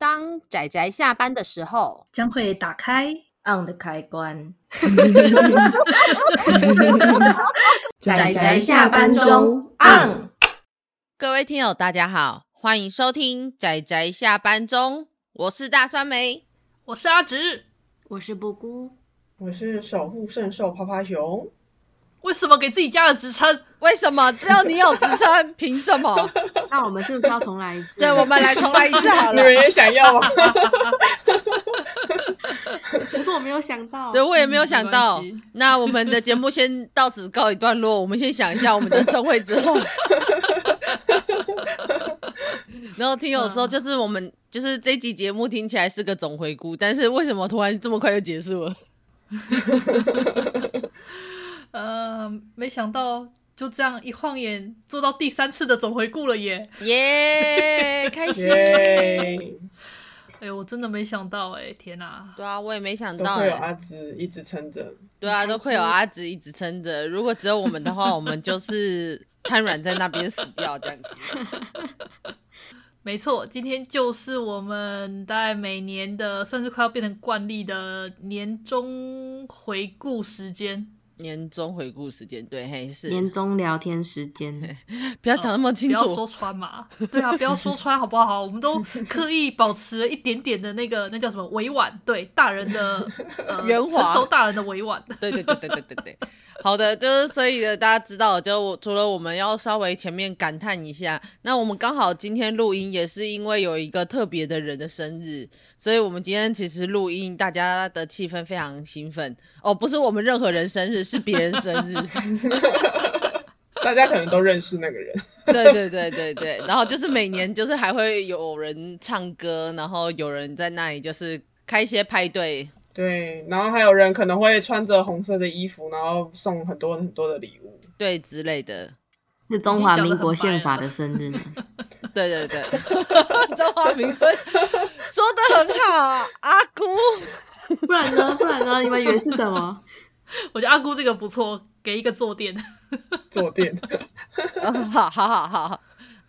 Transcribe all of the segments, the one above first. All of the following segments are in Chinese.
当仔仔下班的时候，将会打开 on 的开关。仔仔下班中 on。各位听友，大家好，欢迎收听仔仔下班中，我是大酸梅，我是阿直，我是布姑，我是守护圣兽趴趴熊。为什么给自己加了职称？为什么只有你有职称？凭什么？那我们是不是要重来一次？对，我们来重来一次好了。你们也想要吗？可是我没有想到，对，我也没有想到。嗯、那我们的节目先到此告一段落。我们先想一下我们的称谓之后。然后听友说，就是我们就是这集节目听起来是个总回顾，但是为什么突然这么快就结束了？呃，没想到就这样一晃眼做到第三次的总回顾了耶！耶，开心！哎呦，我真的没想到哎，天哪！对啊，我也没想到，都会有阿紫一直撑着。对啊，都会有阿紫一直撑着。如果只有我们的话，我们就是瘫软在那边死掉这样子。没错，今天就是我们大概每年的，算是快要变成惯例的年终回顾时间。年终回顾时间，对，嘿，是。年终聊天时间，不要讲那么清楚，哦，不要说穿嘛，对啊，不要说穿好不好？我们都刻意保持了一点点的那个，那叫什么委婉，对，大人的圆滑，成熟大人的委婉，对对对对对对对。好的，就是所以呢，大家知道，就除了我们要稍微前面感叹一下，那我们刚好今天录音也是因为有一个特别的人的生日，所以我们今天其实录音，大家的气氛非常兴奋哦，不是我们任何人生日，是别人生日，大家可能都认识那个人，对对对对对，然后就是每年就是还会有人唱歌，然后有人在那里就是开一些派对。对，然后还有人可能会穿着红色的衣服，然后送很多很多的礼物，对之类的。是中华民国宪法的生日。对对对，中华民国 说的很好啊，阿姑。不然呢？不然呢？你们以为是什么？我觉得阿姑这个不错，给一个坐垫。坐垫。好好好好好。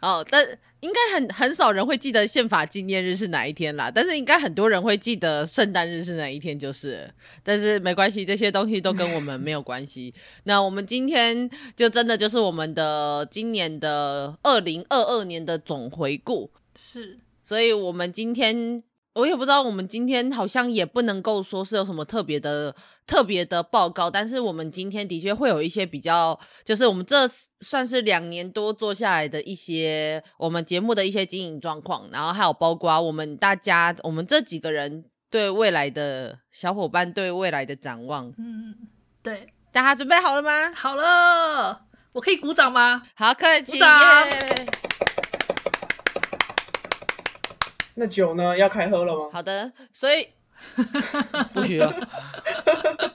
哦，但。应该很很少人会记得宪法纪念日是哪一天啦，但是应该很多人会记得圣诞日是哪一天，就是。但是没关系，这些东西都跟我们没有关系。那我们今天就真的就是我们的今年的二零二二年的总回顾，是。所以我们今天。我也不知道，我们今天好像也不能够说是有什么特别的、特别的报告，但是我们今天的确会有一些比较，就是我们这算是两年多做下来的一些我们节目的一些经营状况，然后还有包括我们大家，我们这几个人对未来的小伙伴对未来的展望。嗯，对，大家准备好了吗？好了，我可以鼓掌吗？好，可以，鼓掌。那酒呢？要开喝了吗？好的，所以 不需要，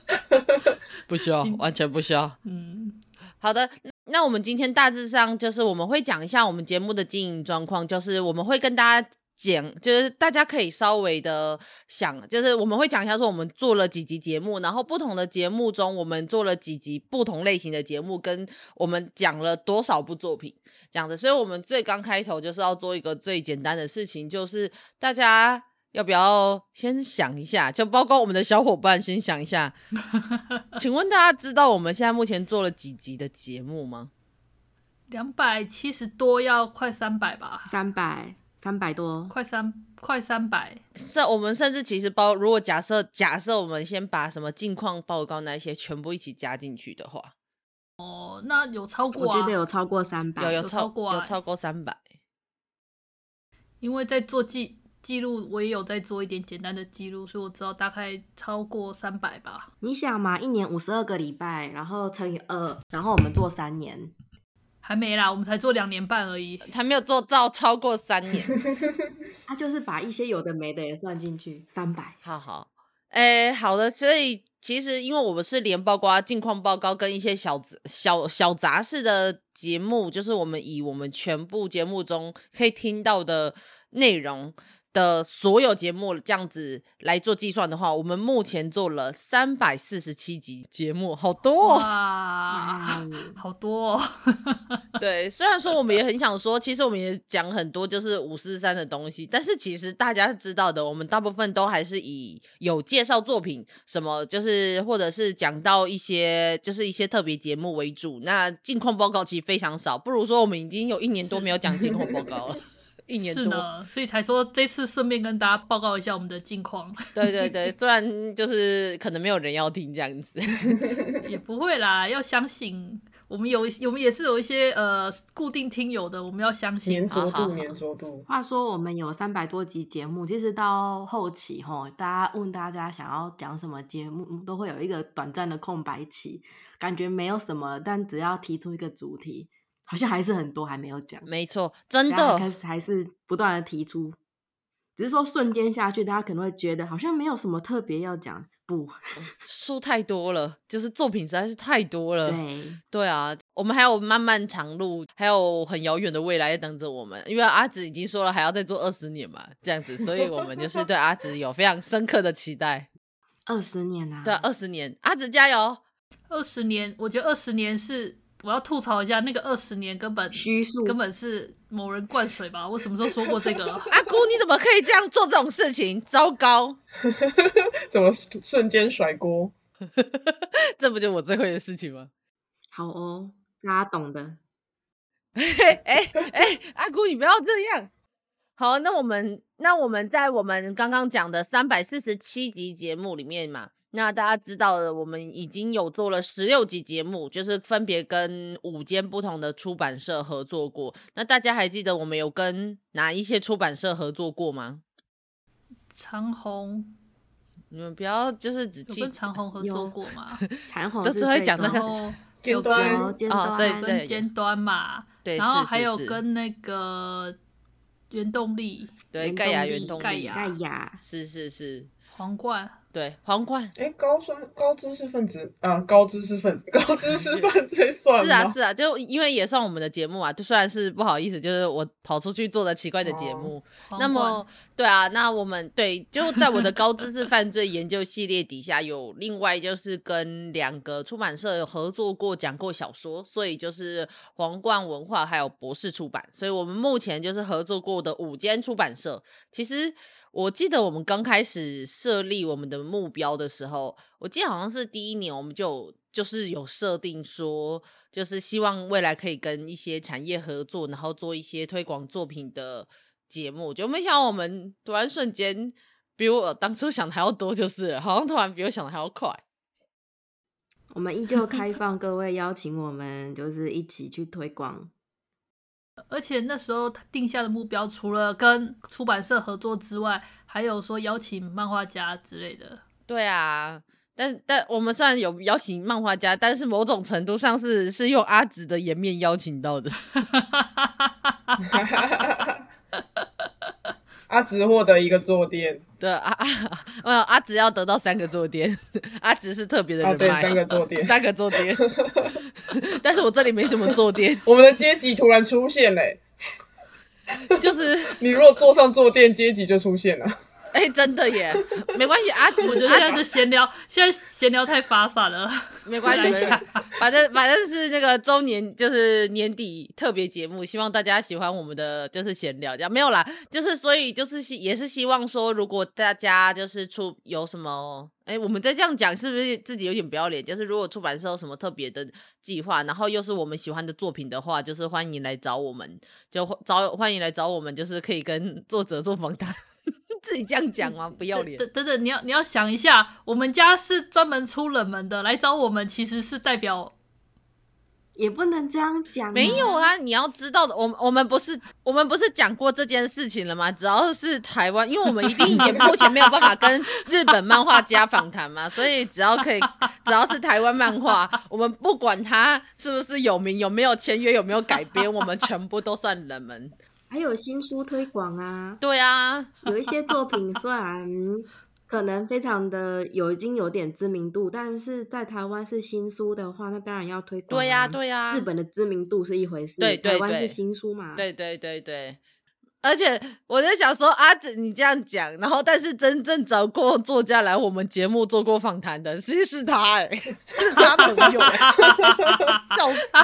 不需要，完全不需要。嗯，好的，那我们今天大致上就是我们会讲一下我们节目的经营状况，就是我们会跟大家。讲就是大家可以稍微的想，就是我们会讲一下说我们做了几集节目，然后不同的节目中我们做了几集不同类型的节目，跟我们讲了多少部作品这样子。所以，我们最刚开头就是要做一个最简单的事情，就是大家要不要先想一下，就包括我们的小伙伴先想一下。请问大家知道我们现在目前做了几集的节目吗？两百七十多，要快三百吧？三百。三百多，快三快三百。是，我们甚至其实包，如果假设假设我们先把什么近况报告那些全部一起加进去的话，哦，那有超过、啊，我觉得有超过三百，有有超过、啊，有超过三百。因为在做记记录，我也有在做一点简单的记录，所以我知道大概超过三百吧。你想嘛，一年五十二个礼拜，然后乘以二，然后我们做三年。还没啦，我们才做两年半而已，还没有做到超过三年。他就是把一些有的没的也算进去，三百。好好，哎、欸，好的。所以其实因为我们是连包括近况报告跟一些小小小杂事的节目，就是我们以我们全部节目中可以听到的内容的所有节目这样子来做计算的话，我们目前做了三百四十七集节目，好多哦，哇，好多哦。对，虽然说我们也很想说，其实我们也讲很多就是五四三的东西，但是其实大家知道的，我们大部分都还是以有介绍作品什么，就是或者是讲到一些就是一些特别节目为主。那近况报告其实非常少，不如说我们已经有一年多没有讲近况报告了。一年多，是呢，所以才说这次顺便跟大家报告一下我们的近况。对对对，虽然就是可能没有人要听这样子，也不会啦，要相信我们有，我们也是有一些呃固定听友的，我们要相信。黏着度，黏着度。话说我们有三百多集节目，其实到后期吼，大家问大家想要讲什么节目，都会有一个短暂的空白期，感觉没有什么，但只要提出一个主题。好像还是很多还没有讲，没错，真的开始还是不断的提出，只是说瞬间下去，大家可能会觉得好像没有什么特别要讲，不，书太多了，就是作品实在是太多了。对，对啊，我们还有漫漫长路，还有很遥远的未来等着我们，因为阿紫已经说了还要再做二十年嘛，这样子，所以我们就是对阿紫有非常深刻的期待。二十年啊，对，二十年，阿紫加油！二十年，我觉得二十年是。我要吐槽一下，那个二十年根本虚数，根本是某人灌水吧？我什么时候说过这个？阿姑，你怎么可以这样做这种事情？糟糕！怎么瞬间甩锅？这不就我最会的事情吗？好哦，大家懂的。哎哎哎，阿姑，你不要这样。好，那我们那我们在我们刚刚讲的三百四十七集节目里面嘛。那大家知道了，我们已经有做了十六集节目，就是分别跟五间不同的出版社合作过。那大家还记得我们有跟哪一些出版社合作过吗？长虹，你们不要就是只记跟长虹合作过嘛？长虹都是会讲那个 尖端，尖端，哦，对对，尖端嘛。对，然后还有跟那个原动力，对，盖亚原动力，盖亚，是是是，皇冠。对皇冠，哎、欸，高分高知识分子啊，高知识分子，高知识分子算 是啊是啊，就因为也算我们的节目啊，就虽然是不好意思，就是我跑出去做的奇怪的节目。哦、那么对啊，那我们对就在我的高知识犯罪研究系列底下，有另外就是跟两个出版社有合作过，讲过小说，所以就是皇冠文化还有博士出版，所以我们目前就是合作过的五间出版社，其实。我记得我们刚开始设立我们的目标的时候，我记得好像是第一年，我们就就是有设定说，就是希望未来可以跟一些产业合作，然后做一些推广作品的节目。就没想到我们突然瞬间比我当初想的还要多，就是好像突然比我想的还要快。我们依旧开 放各位邀请我们，就是一起去推广。而且那时候定下的目标，除了跟出版社合作之外，还有说邀请漫画家之类的。对啊，但但我们虽然有邀请漫画家，但是某种程度上是是用阿紫的颜面邀请到的。阿直获得一个坐垫，对阿啊，没有阿直要得到三个坐垫，阿直是特别的人脉，对，三个坐垫，三个坐垫。但是我这里没什么坐垫，我们的阶级突然出现嘞，就是 你如果坐上坐垫，阶级就出现了。哎、欸，真的耶，没关系，阿紫，我觉得现在的闲聊，现在闲聊太发散了，没关系，反正反正是那个周年，就是年底特别节目，希望大家喜欢我们的就是闲聊，这样没有啦，就是所以就是也是希望说，如果大家就是出 有什么，哎、欸，我们再这样讲是不是自己有点不要脸？就是如果出版社有什么特别的计划，然后又是我们喜欢的作品的话，就是欢迎来找我们，就找欢迎来找我们，就是可以跟作者做访谈。自己这样讲吗？不要脸！等等等，你要你要想一下，我们家是专门出冷门的，来找我们其实是代表，也不能这样讲。没有啊，你要知道的，我我们不是我们不是讲过这件事情了吗？只要是台湾，因为我们一定也目前没有办法跟日本漫画家访谈嘛，所以只要可以，只要是台湾漫画，我们不管他是不是有名，有没有签约，有没有改编，我们全部都算冷门。还有新书推广啊，对啊，有一些作品虽然可能非常的有已经有点知名度，但是在台湾是新书的话，那当然要推广啊。对呀，对呀。日本的知名度是一回事，对对对，台湾是新书嘛。对对对对。而且我在想说，阿紫你这样讲，然后但是真正找过作家来我们节目做过访谈的，其实是他哎、欸，是他朋友，笑死我。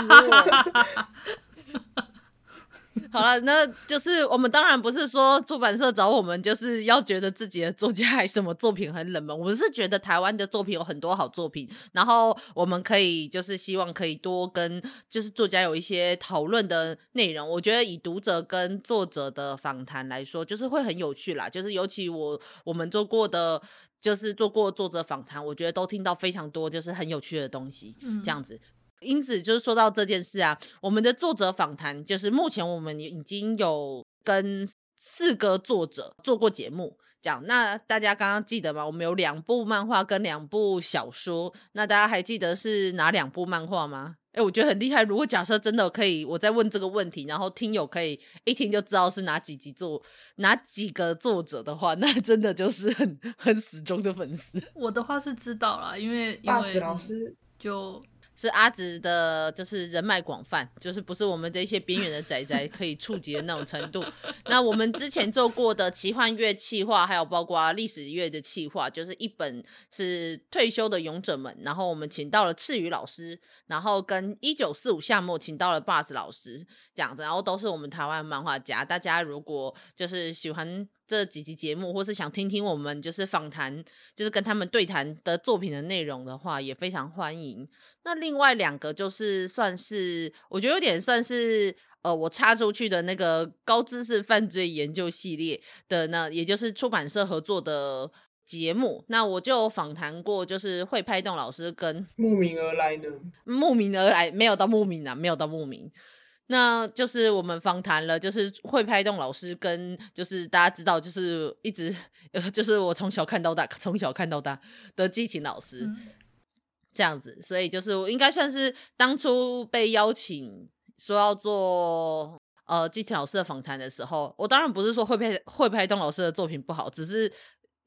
好了，那就是我们当然不是说出版社找我们就是要觉得自己的作家还什么作品很冷门，我们是觉得台湾的作品有很多好作品，然后我们可以就是希望可以多跟就是作家有一些讨论的内容。我觉得以读者跟作者的访谈来说，就是会很有趣啦。就是尤其我我们做过的，就是做过作者访谈，我觉得都听到非常多就是很有趣的东西，这样子。嗯因此，就是说到这件事啊，我们的作者访谈，就是目前我们已经有跟四个作者做过节目，讲。那大家刚刚记得吗？我们有两部漫画跟两部小说。那大家还记得是哪两部漫画吗？哎，我觉得很厉害。如果假设真的可以，我再问这个问题，然后听友可以一听就知道是哪几集作哪几个作者的话，那真的就是很很死忠的粉丝。我的话是知道啦，因为因为老师就。是阿紫的，就是人脉广泛，就是不是我们这些边缘的仔仔可以触及的那种程度。那我们之前做过的奇幻乐企划，还有包括历史乐的企划，就是一本是退休的勇者们，然后我们请到了赤羽老师，然后跟一九四五夏末请到了 Bus 老师这样子，然后都是我们台湾漫画家。大家如果就是喜欢。这几集节目，或是想听听我们就是访谈，就是跟他们对谈的作品的内容的话，也非常欢迎。那另外两个就是算是，我觉得有点算是，呃，我插出去的那个高知识犯罪研究系列的呢，也就是出版社合作的节目。那我就访谈过，就是会拍动老师跟慕名而来的，慕名而来，没有到慕名啊，没有到慕名。那就是我们访谈了，就是会拍动老师跟就是大家知道，就是一直呃，就是我从小看到大，从小看到大的激情老师，嗯、这样子，所以就是我应该算是当初被邀请说要做呃激情老师的访谈的时候，我当然不是说会拍会拍动老师的作品不好，只是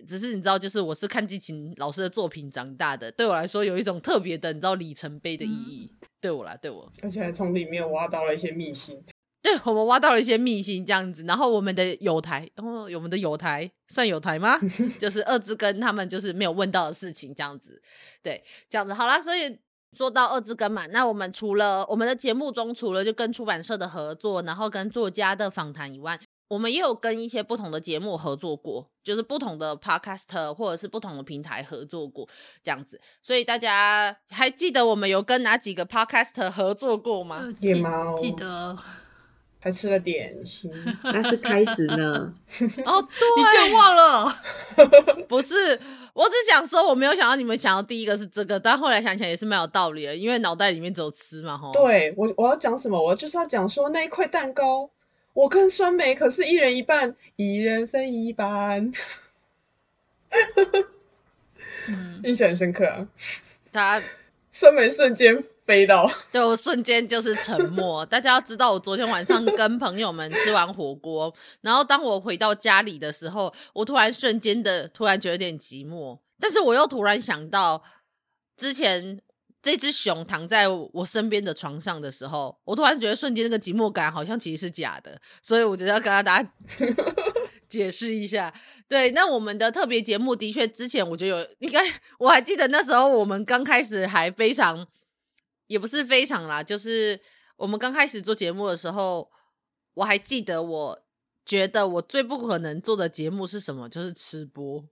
只是你知道，就是我是看激情老师的作品长大的，对我来说有一种特别的你知道里程碑的意义。嗯对我啦，对我，而且还从里面挖到了一些秘辛。对，我们挖到了一些秘辛，这样子。然后我们的友台，然后我们的友台算友台吗？就是二之根他们就是没有问到的事情，这样子。对，这样子好啦。所以说到二之根嘛，那我们除了我们的节目中，除了就跟出版社的合作，然后跟作家的访谈以外。我们也有跟一些不同的节目合作过，就是不同的 podcast 或者是不同的平台合作过这样子，所以大家还记得我们有跟哪几个 podcast 合作过吗？夜猫记得，还吃了点心，那是开始呢。哦，对，你忘了？不是，我只想说，我没有想到你们想到第一个是这个，但后来想起来也是蛮有道理的，因为脑袋里面只有吃嘛，吼。对，我我要讲什么？我就是要讲说那一块蛋糕。我跟酸梅可是一人一半，一人分一半，嗯，印象很深刻啊。他酸梅瞬间飞到，对，我瞬间就是沉默。大家要知道，我昨天晚上跟朋友们吃完火锅，然后当我回到家里的时候，我突然瞬间的突然觉得有点寂寞，但是我又突然想到之前。这只熊躺在我身边的床上的时候，我突然觉得瞬间那个寂寞感好像其实是假的，所以我觉得要跟大家 解释一下。对，那我们的特别节目的确之前我觉得有应该我还记得那时候我们刚开始还非常，也不是非常啦，就是我们刚开始做节目的时候，我还记得我觉得我最不可能做的节目是什么，就是吃播。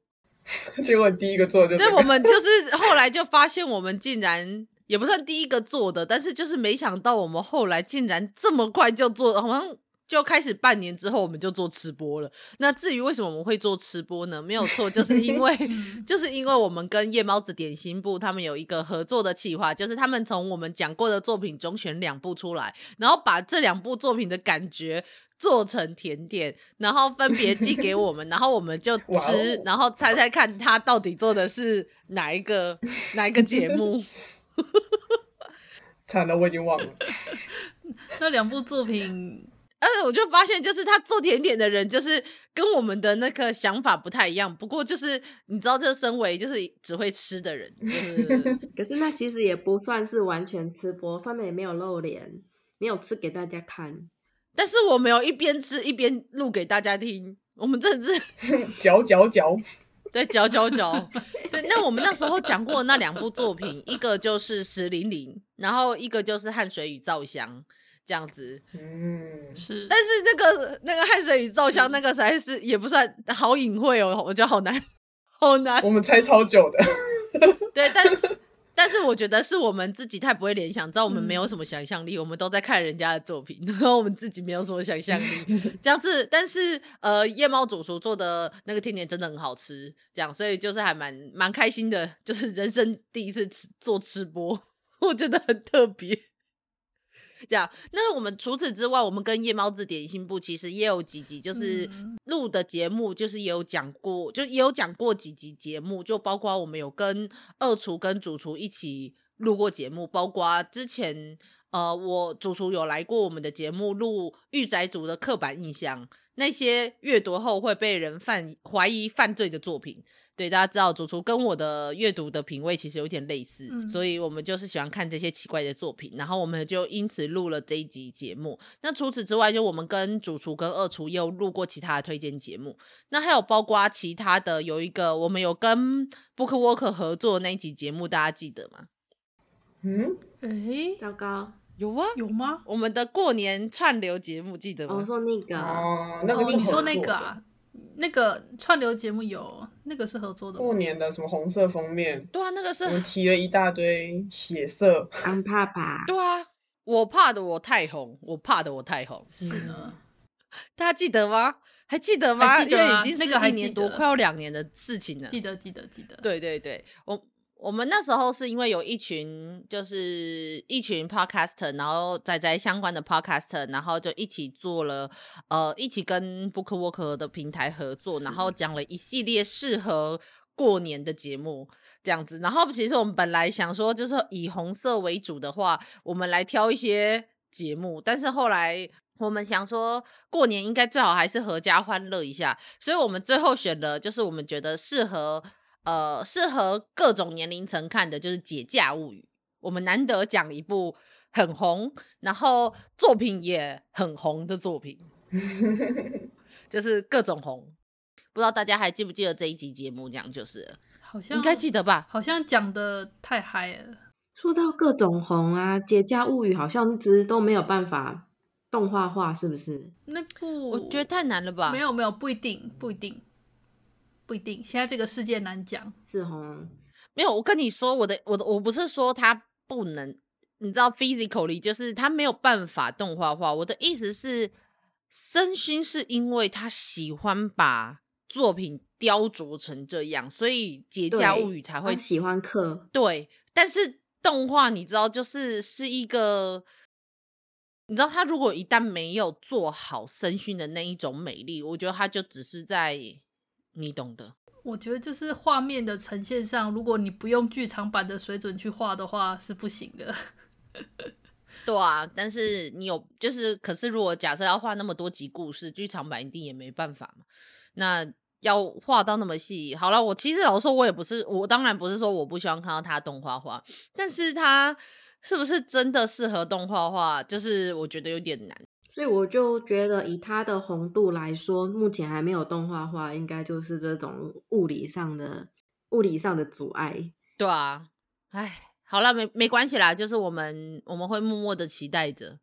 结果第一个做就，对，我们就是后来就发现，我们竟然也不算第一个做的，但是就是没想到我们后来竟然这么快就做，好像就开始半年之后我们就做吃播了。那至于为什么我们会做吃播呢？没有错，就是因为 就是因为我们跟夜猫子点心部他们有一个合作的企划，就是他们从我们讲过的作品中选两部出来，然后把这两部作品的感觉。做成甜点，然后分别寄给我们，然后我们就吃，哦、然后猜猜看他到底做的是哪一个哪一个节目？惨了，我已经忘了。那两部作品，而且我就发现，就是他做甜点的人，就是跟我们的那个想法不太一样。不过就是你知道，这身为就是只会吃的人，就是、可是那其实也不算是完全吃播，上面也没有露脸，没有吃给大家看。但是我没有一边吃一边录给大家听，我们真的是 嚼嚼嚼，对，嚼嚼嚼。对，那我们那时候讲过那两部作品，一个就是《石林林》，然后一个就是《汗水与皂香》。这样子，嗯，是，但是那个那个汗水与皂香那个实在是也不算好隐晦哦，我觉得好难，好难。我们猜超久的，对，但但是我觉得是我们自己太不会联想，知道我们没有什么想象力，嗯、我们都在看人家的作品，然后我们自己没有什么想象力，这样子。但是呃，夜猫主厨做的那个甜点真的很好吃，这样，所以就是还蛮蛮开心的，就是人生第一次吃做吃播，我觉得很特别。这样，那我们除此之外，我们跟夜猫子点心部其实也有几集，就是录的节目，就是也有讲过，就也有讲过几集节目，就包括我们有跟二厨跟主厨一起录过节目，包括之前呃，我主厨有来过我们的节目录御宅族的刻板印象，那些阅读后会被人犯怀疑犯罪的作品。对，大家知道主厨跟我的阅读的品味其实有点类似，嗯，所以我们就是喜欢看这些奇怪的作品，然后我们就因此录了这一集节目。那除此之外，就我们跟主厨跟二厨也有录过其他的推荐节目。那还有包括其他的，有一个我们有跟 BookWalker 合作的那一集节目，大家记得吗？嗯，诶，糟糕，有啊，有吗？我们的过年串流节目记得吗？我说那个，哦，那个是你说那个啊。那个串流节目有那个是合作的，过年的什么红色封面？对啊，那个是我们提了一大堆血色，安怕吧？对啊，我怕的我太红，我怕的我太红，是呢。大家记得吗？还记得吗？记得啊、因为已经是一年多，快要两年的事情了。记得，记得，记得。对对对，我。我们那时候是因为有一群，就是一群 podcaster，然后仔仔相关的 podcaster，然后就一起做了，呃，一起跟 BookWalker 的平台合作，然后讲了一系列适合过年的节目，这样子。然后其实我们本来想说，就是以红色为主的话，我们来挑一些节目，但是后来我们想说，过年应该最好还是合家欢乐一下，所以我们最后选的，就是我们觉得适合。呃，适合各种年龄层看的，就是《解嫁物语》。我们难得讲一部很红，然后作品也很红的作品，就是各种红。不知道大家还记不记得这一集节目？讲就是，好像应该记得吧？好像讲的太嗨了。说到各种红啊，《解嫁物语》好像一直都没有办法动画化，是不是？那部我觉得太难了吧？没有没有，不一定，不一定。不一定，现在这个世界难讲，是哦。没有，我跟你说，我的我的我不是说他不能，你知道，physically 就是他没有办法动画化。我的意思是，身心是因为他喜欢把作品雕琢成这样，所以《节假物语》才会喜欢刻。对，但是动画你知道，就是是一个，你知道，他如果一旦没有做好身心的那一种美丽，我觉得他就只是在。你懂的，我觉得就是画面的呈现上，如果你不用剧场版的水准去画的话，是不行的。对啊，但是你有，就是，可是如果假设要画那么多集故事，剧场版一定也没办法嘛。那要画到那么细，好了，我其实老实说，我也不是，我当然不是说我不希望看到它动画化，但是它是不是真的适合动画化，就是我觉得有点难。所以我就觉得，以它的红度来说，目前还没有动画化，应该就是这种物理上的物理上的阻碍。对啊，哎，好了，没没关系啦，就是我们我们会默默的期待着，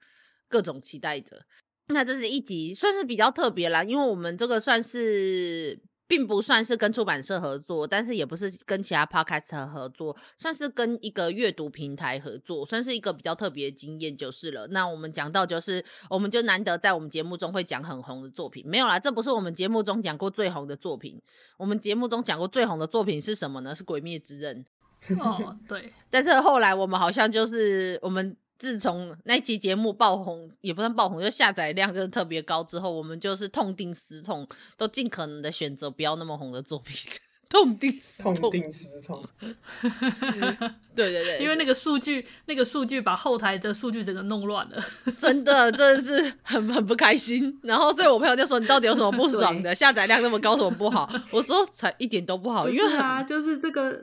各种期待着。那这是一集，算是比较特别啦，因为我们这个算是。并不算是跟出版社合作，但是也不是跟其他 podcast 合作，算是跟一个阅读平台合作，算是一个比较特别的经验就是了。那我们讲到就是，我们就难得在我们节目中会讲很红的作品，没有啦，这不是我们节目中讲过最红的作品。我们节目中讲过最红的作品是什么呢？是《鬼灭之刃》。哦，对。但是后来我们好像就是我们。自从那期节目爆红，也不算爆红，就下载量就是特别高之后，我们就是痛定思痛，都尽可能的选择不要那么红的作品。痛定思痛，痛定思痛。对对对，因为那个数据，那个数据把后台的数据整个弄乱了，真的真的是很很不开心。然后，所以我朋友就说：“你到底有什么不爽的？下载量那么高，什么不好？”我说：“才一点都不好，因为啊，就是这个。”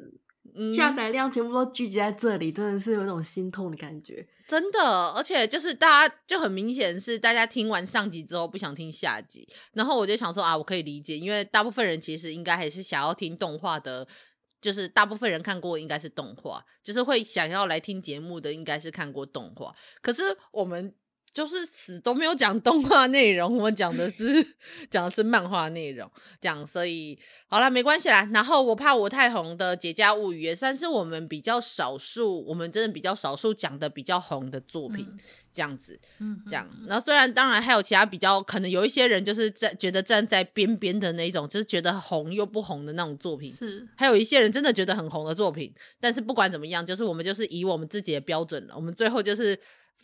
下载量全部都聚集在这里，真的是有一种心痛的感觉。真的，而且就是大家就很明显是大家听完上集之后不想听下集，然后我就想说啊，我可以理解，因为大部分人其实应该还是想要听动画的，就是大部分人看过应该是动画，就是会想要来听节目的应该是看过动画，可是我们。就是死都没有讲动画内容，我们讲的是讲的是漫画内容，讲所以好了，没关系啦。然后我怕我太红的《节家物语》也算是我们比较少数，我们真的比较少数讲的比较红的作品，嗯、这样子，嗯，这样。然后虽然当然还有其他比较可能有一些人就是在觉得站在边边的那种，就是觉得红又不红的那种作品，是。还有一些人真的觉得很红的作品，但是不管怎么样，就是我们就是以我们自己的标准了，我们最后就是。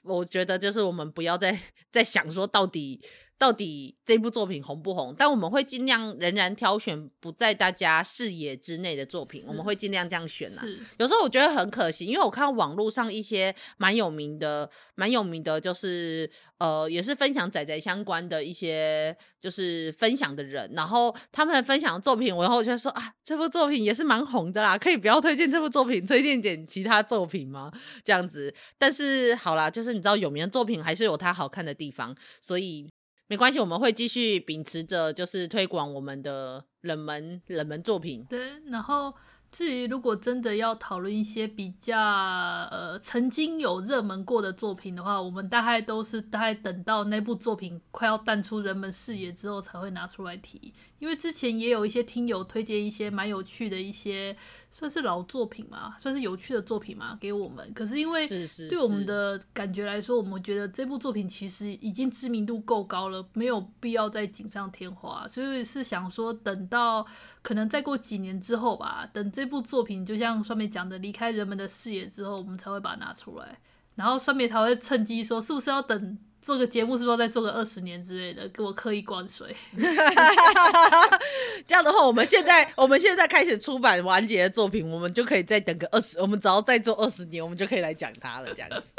我觉得就是我们不要再 再想说到底到底这部作品红不红，但我们会尽量仍然挑选不在大家视野之内的作品，我们会尽量这样选啦、啊。有时候我觉得很可惜，因为我看网络上一些蛮有名的、蛮有名的，就是呃，也是分享仔仔相关的一些就是分享的人，然后他们分享的作品，我然后我就说啊，这部作品也是蛮红的啦，可以不要推荐这部作品，推荐点其他作品吗？这样子，但是好啦，就是你知道有名的作品还是有它好看的地方，所以。没关系，我们会继续秉持着，就是推广我们的冷门冷门作品。对，然后至于如果真的要讨论一些比较呃曾经有热门过的作品的话，我们大概都是大概等到那部作品快要淡出人们视野之后才会拿出来提。因为之前也有一些听友推荐一些蛮有趣的一些，算是老作品嘛，算是有趣的作品嘛，给我们。可是因为对我们的感觉来说，我们觉得这部作品其实已经知名度够高了，没有必要再锦上添花。所以是想说，等到可能再过几年之后吧，等这部作品就像上面讲的离开人们的视野之后，我们才会把它拿出来，然后上面才会趁机说，是不是要等？做个节目是不是要再做个二十年之类的？给我刻意灌水，这样的话，我们现在我们现在开始出版完结的作品，我们就可以再等个二十，我们只要再做二十年，我们就可以来讲它了。这样子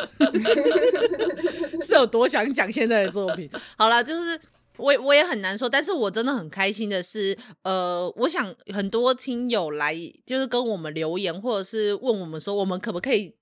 是有多想讲现在的作品？好了，就是我我也很难说，但是我真的很开心的是，呃，我想很多听友来就是跟我们留言，或者是问我们说，我们可不可以。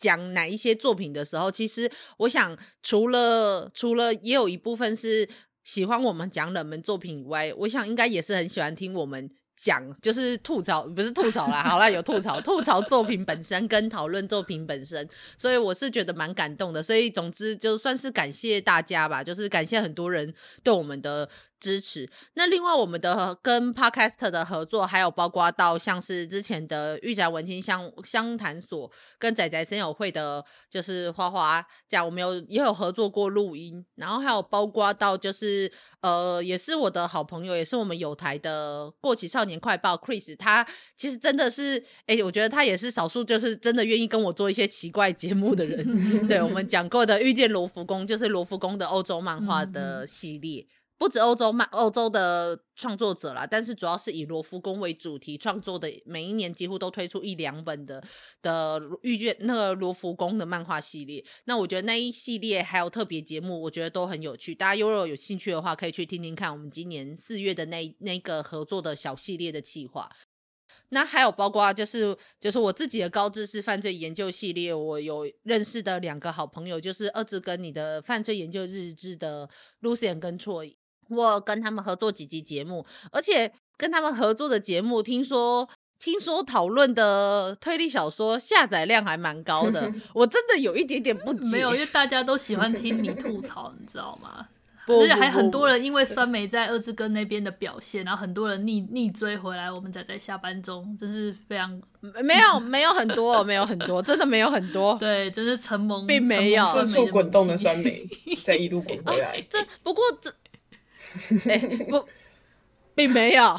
讲哪一些作品的时候，其实我想，除了除了也有一部分是喜欢我们讲冷门作品以外，我想应该也是很喜欢听我们讲，就是吐槽，不是吐槽啦，好啦，有吐槽，吐槽作品本身跟讨论作品本身，所以我是觉得蛮感动的。所以总之就算是感谢大家吧，就是感谢很多人对我们的。支持。那另外，我们的跟 Podcast 的合作，还有包括到像是之前的御宅文青相相谈所跟仔仔森友会的，就是花花这样，我们有也有合作过录音。然后还有包括到就是呃，也是我的好朋友，也是我们有台的过期少年快报 Chris，他其实真的是哎、欸，我觉得他也是少数就是真的愿意跟我做一些奇怪节目的人。对，我们讲过的遇见罗浮宫，就是罗浮宫的欧洲漫画的系列。嗯不止欧洲漫欧洲的创作者啦，但是主要是以罗浮宫为主题创作的，每一年几乎都推出一两本的的遇见那个罗浮宫的漫画系列。那我觉得那一系列还有特别节目，我觉得都很有趣。大家如果有兴趣的话，可以去听听看我们今年四月的那那个合作的小系列的企划。那还有包括就是就是我自己的高知识犯罪研究系列，我有认识的两个好朋友，就是二之根你的犯罪研究日志的 Lucian 跟错。我跟他们合作几集节目，而且跟他们合作的节目，听说听说讨论的推理小说下载量还蛮高的，我真的有一点点不解。没有，因为大家都喜欢听你吐槽，你知道吗？而且还很多人因为酸梅在二之根那边的表现，然后很多人逆逆追回来。我们仔仔下班中，真是非常没有没有很多，没有很多，真的没有很多。对，真是承蒙，并没有四处滚动的酸梅在一路滚回来。啊、这不过这。哎、欸，不，并没有，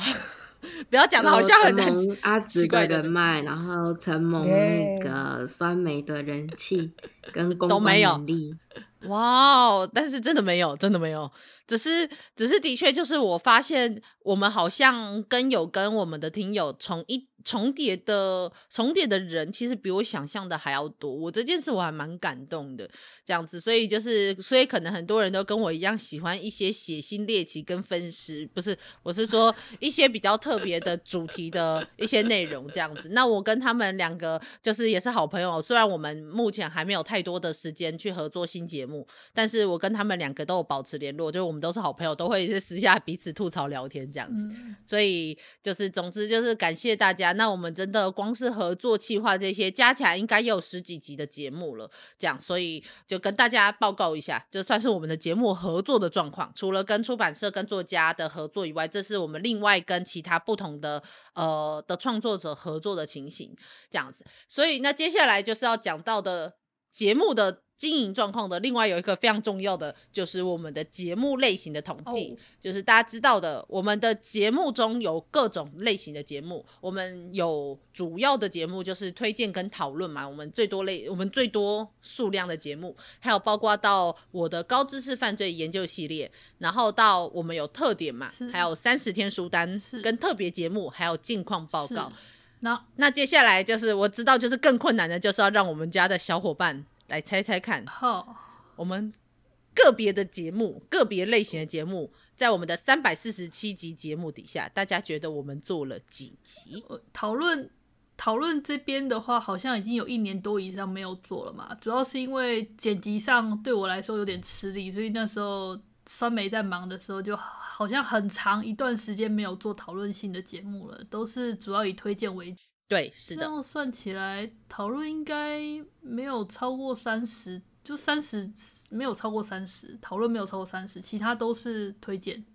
不要讲的好像很难阿直的人脉，然后承蒙那个酸梅的人气 跟公关能力，哇哦！但是真的没有，真的没有，只是只是的确就是我发现我们好像跟有跟我们的听友从一重叠的重叠的人其实比我想象的还要多，我这件事我还蛮感动的，这样子，所以就是，所以可能很多人都跟我一样喜欢一些血腥猎奇跟分尸，不是，我是说 一些比较特别的主题的一些内容，这样子。那我跟他们两个就是也是好朋友，虽然我们目前还没有太多的时间去合作新节目，但是我跟他们两个都有保持联络，就是我们都是好朋友，都会是私下彼此吐槽聊天这样子。嗯、所以就是，总之就是感谢大家。那我们真的光是合作企划这些加起来，应该也有十几集的节目了。这样，所以就跟大家报告一下，这算是我们的节目合作的状况。除了跟出版社、跟作家的合作以外，这是我们另外跟其他不同的呃的创作者合作的情形。这样子，所以那接下来就是要讲到的节目的。经营状况的另外有一个非常重要的，就是我们的节目类型的统计，oh. 就是大家知道的，我们的节目中有各种类型的节目，我们有主要的节目就是推荐跟讨论嘛，我们最多类，我们最多数量的节目，还有包括到我的高知识犯罪研究系列，然后到我们有特点嘛，还有三十天书单跟特别节目，还有近况报告。那那接下来就是我知道，就是更困难的，就是要让我们家的小伙伴。来猜猜看，好，我们个别的节目，个别类型的节目，在我们的三百四十七集节目底下，大家觉得我们做了几集？讨论讨论这边的话，好像已经有一年多以上没有做了嘛。主要是因为剪辑上对我来说有点吃力，所以那时候酸梅在忙的时候，就好像很长一段时间没有做讨论性的节目了，都是主要以推荐为主。对，是的。这样算起来，讨论应该没有超过三十，就三十没有超过三十，讨论没有超过三十，其他都是推荐。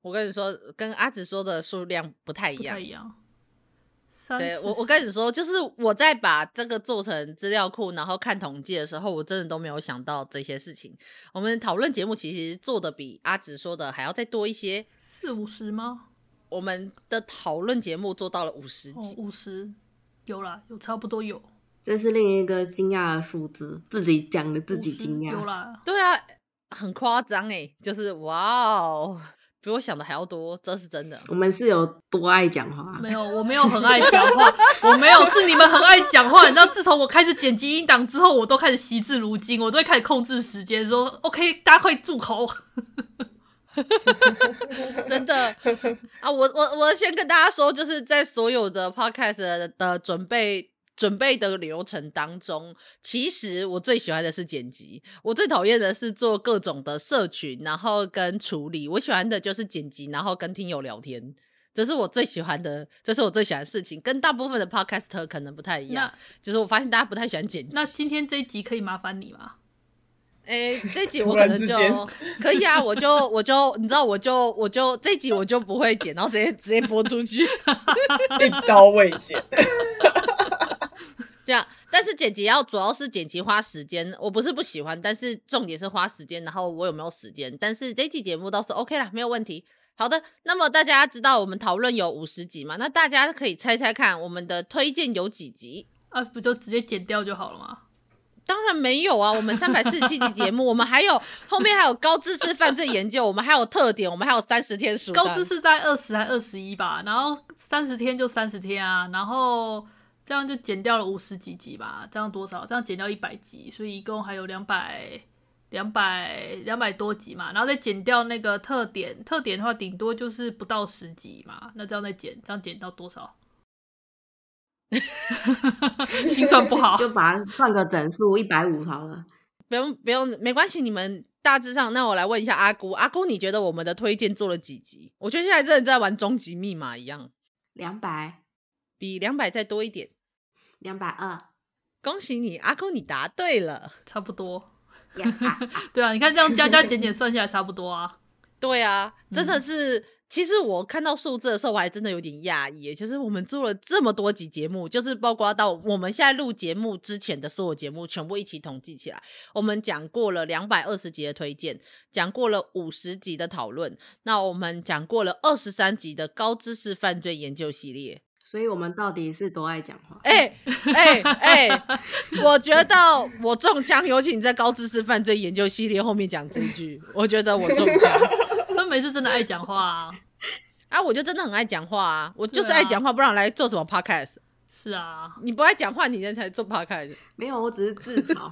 我跟你说，跟阿紫说的数量不太一样。不太一样。对，我，我跟你说，就是我在把这个做成资料库，然后看统计的时候，我真的都没有想到这些事情。我们讨论节目其实做的比阿紫说的还要再多一些，四五十吗？我们的讨论节目做到了五十集，五十有啦，有差不多有。这是另一个惊讶的数字，自己讲的自己惊讶。有啦，对啊，很夸张哎，就是哇哦，比我想的还要多，这是真的。我们是有多爱讲话？没有，我没有很爱讲话，我没有，是你们很爱讲话。你知道，自从我开始剪辑音档之后，我都开始惜字如金，我都会开始控制时间，说 OK，大家快住口。真的啊！我我我先跟大家说，就是在所有的 podcast 的准备准备的流程当中，其实我最喜欢的是剪辑，我最讨厌的是做各种的社群，然后跟处理。我喜欢的就是剪辑，然后跟听友聊天，这是我最喜欢的，这是我最喜欢的事情。跟大部分的 podcaster 可能不太一样，就是我发现大家不太喜欢剪辑。那今天这一集可以麻烦你吗？哎、欸，这集 我可能就可以啊，我就我就你知道，我就我就这集我就不会剪，然后直接直接播出去，一刀未剪。这样，但是剪辑要主要是剪辑花时间，我不是不喜欢，但是重点是花时间，然后我有没有时间？但是这期节目倒是 OK 啦，没有问题。好的，那么大家知道我们讨论有五十集嘛？那大家可以猜猜看，我们的推荐有几集？啊，不就直接剪掉就好了吗？当然没有啊！我们三百四十七集节目，我们还有后面还有高知识犯罪研究，我们还有特点，我们还有三十天书。高知识在二十还二十一吧，然后三十天就三十天啊，然后这样就减掉了五十几集吧，这样多少？这样减掉一百集，所以一共还有两百两百两百多集嘛，然后再减掉那个特点，特点的话顶多就是不到十集嘛，那这样再减，这样减到多少？心算不好，就把它算个整数一百五好了。不用不用，没关系。你们大致上，那我来问一下阿姑，阿姑你觉得我们的推荐做了几集？我觉得现在真的在玩终极密码一样。两百，比两百再多一点。两百二，恭喜你，阿公你答对了，差不多。对啊，你看这样加加减减算下来差不多啊。对啊，真的是。嗯其实我看到数字的时候，我还真的有点讶异。就是我们做了这么多集节目，就是包括到我们现在录节目之前的所有节目，全部一起统计起来，我们讲过了两百二十集的推荐，讲过了五十集的讨论，那我们讲过了二十三集的高知识犯罪研究系列。所以我们到底是多爱讲话？哎哎哎！我觉得我中枪，尤其你在高知识犯罪研究系列后面讲这一句，我觉得我中枪。酸梅是真的爱讲话啊！啊，我就真的很爱讲话啊，我就是爱讲话，不然来做什么 podcast？是啊，你不爱讲话，你人才做 podcast。没有，我只是自嘲。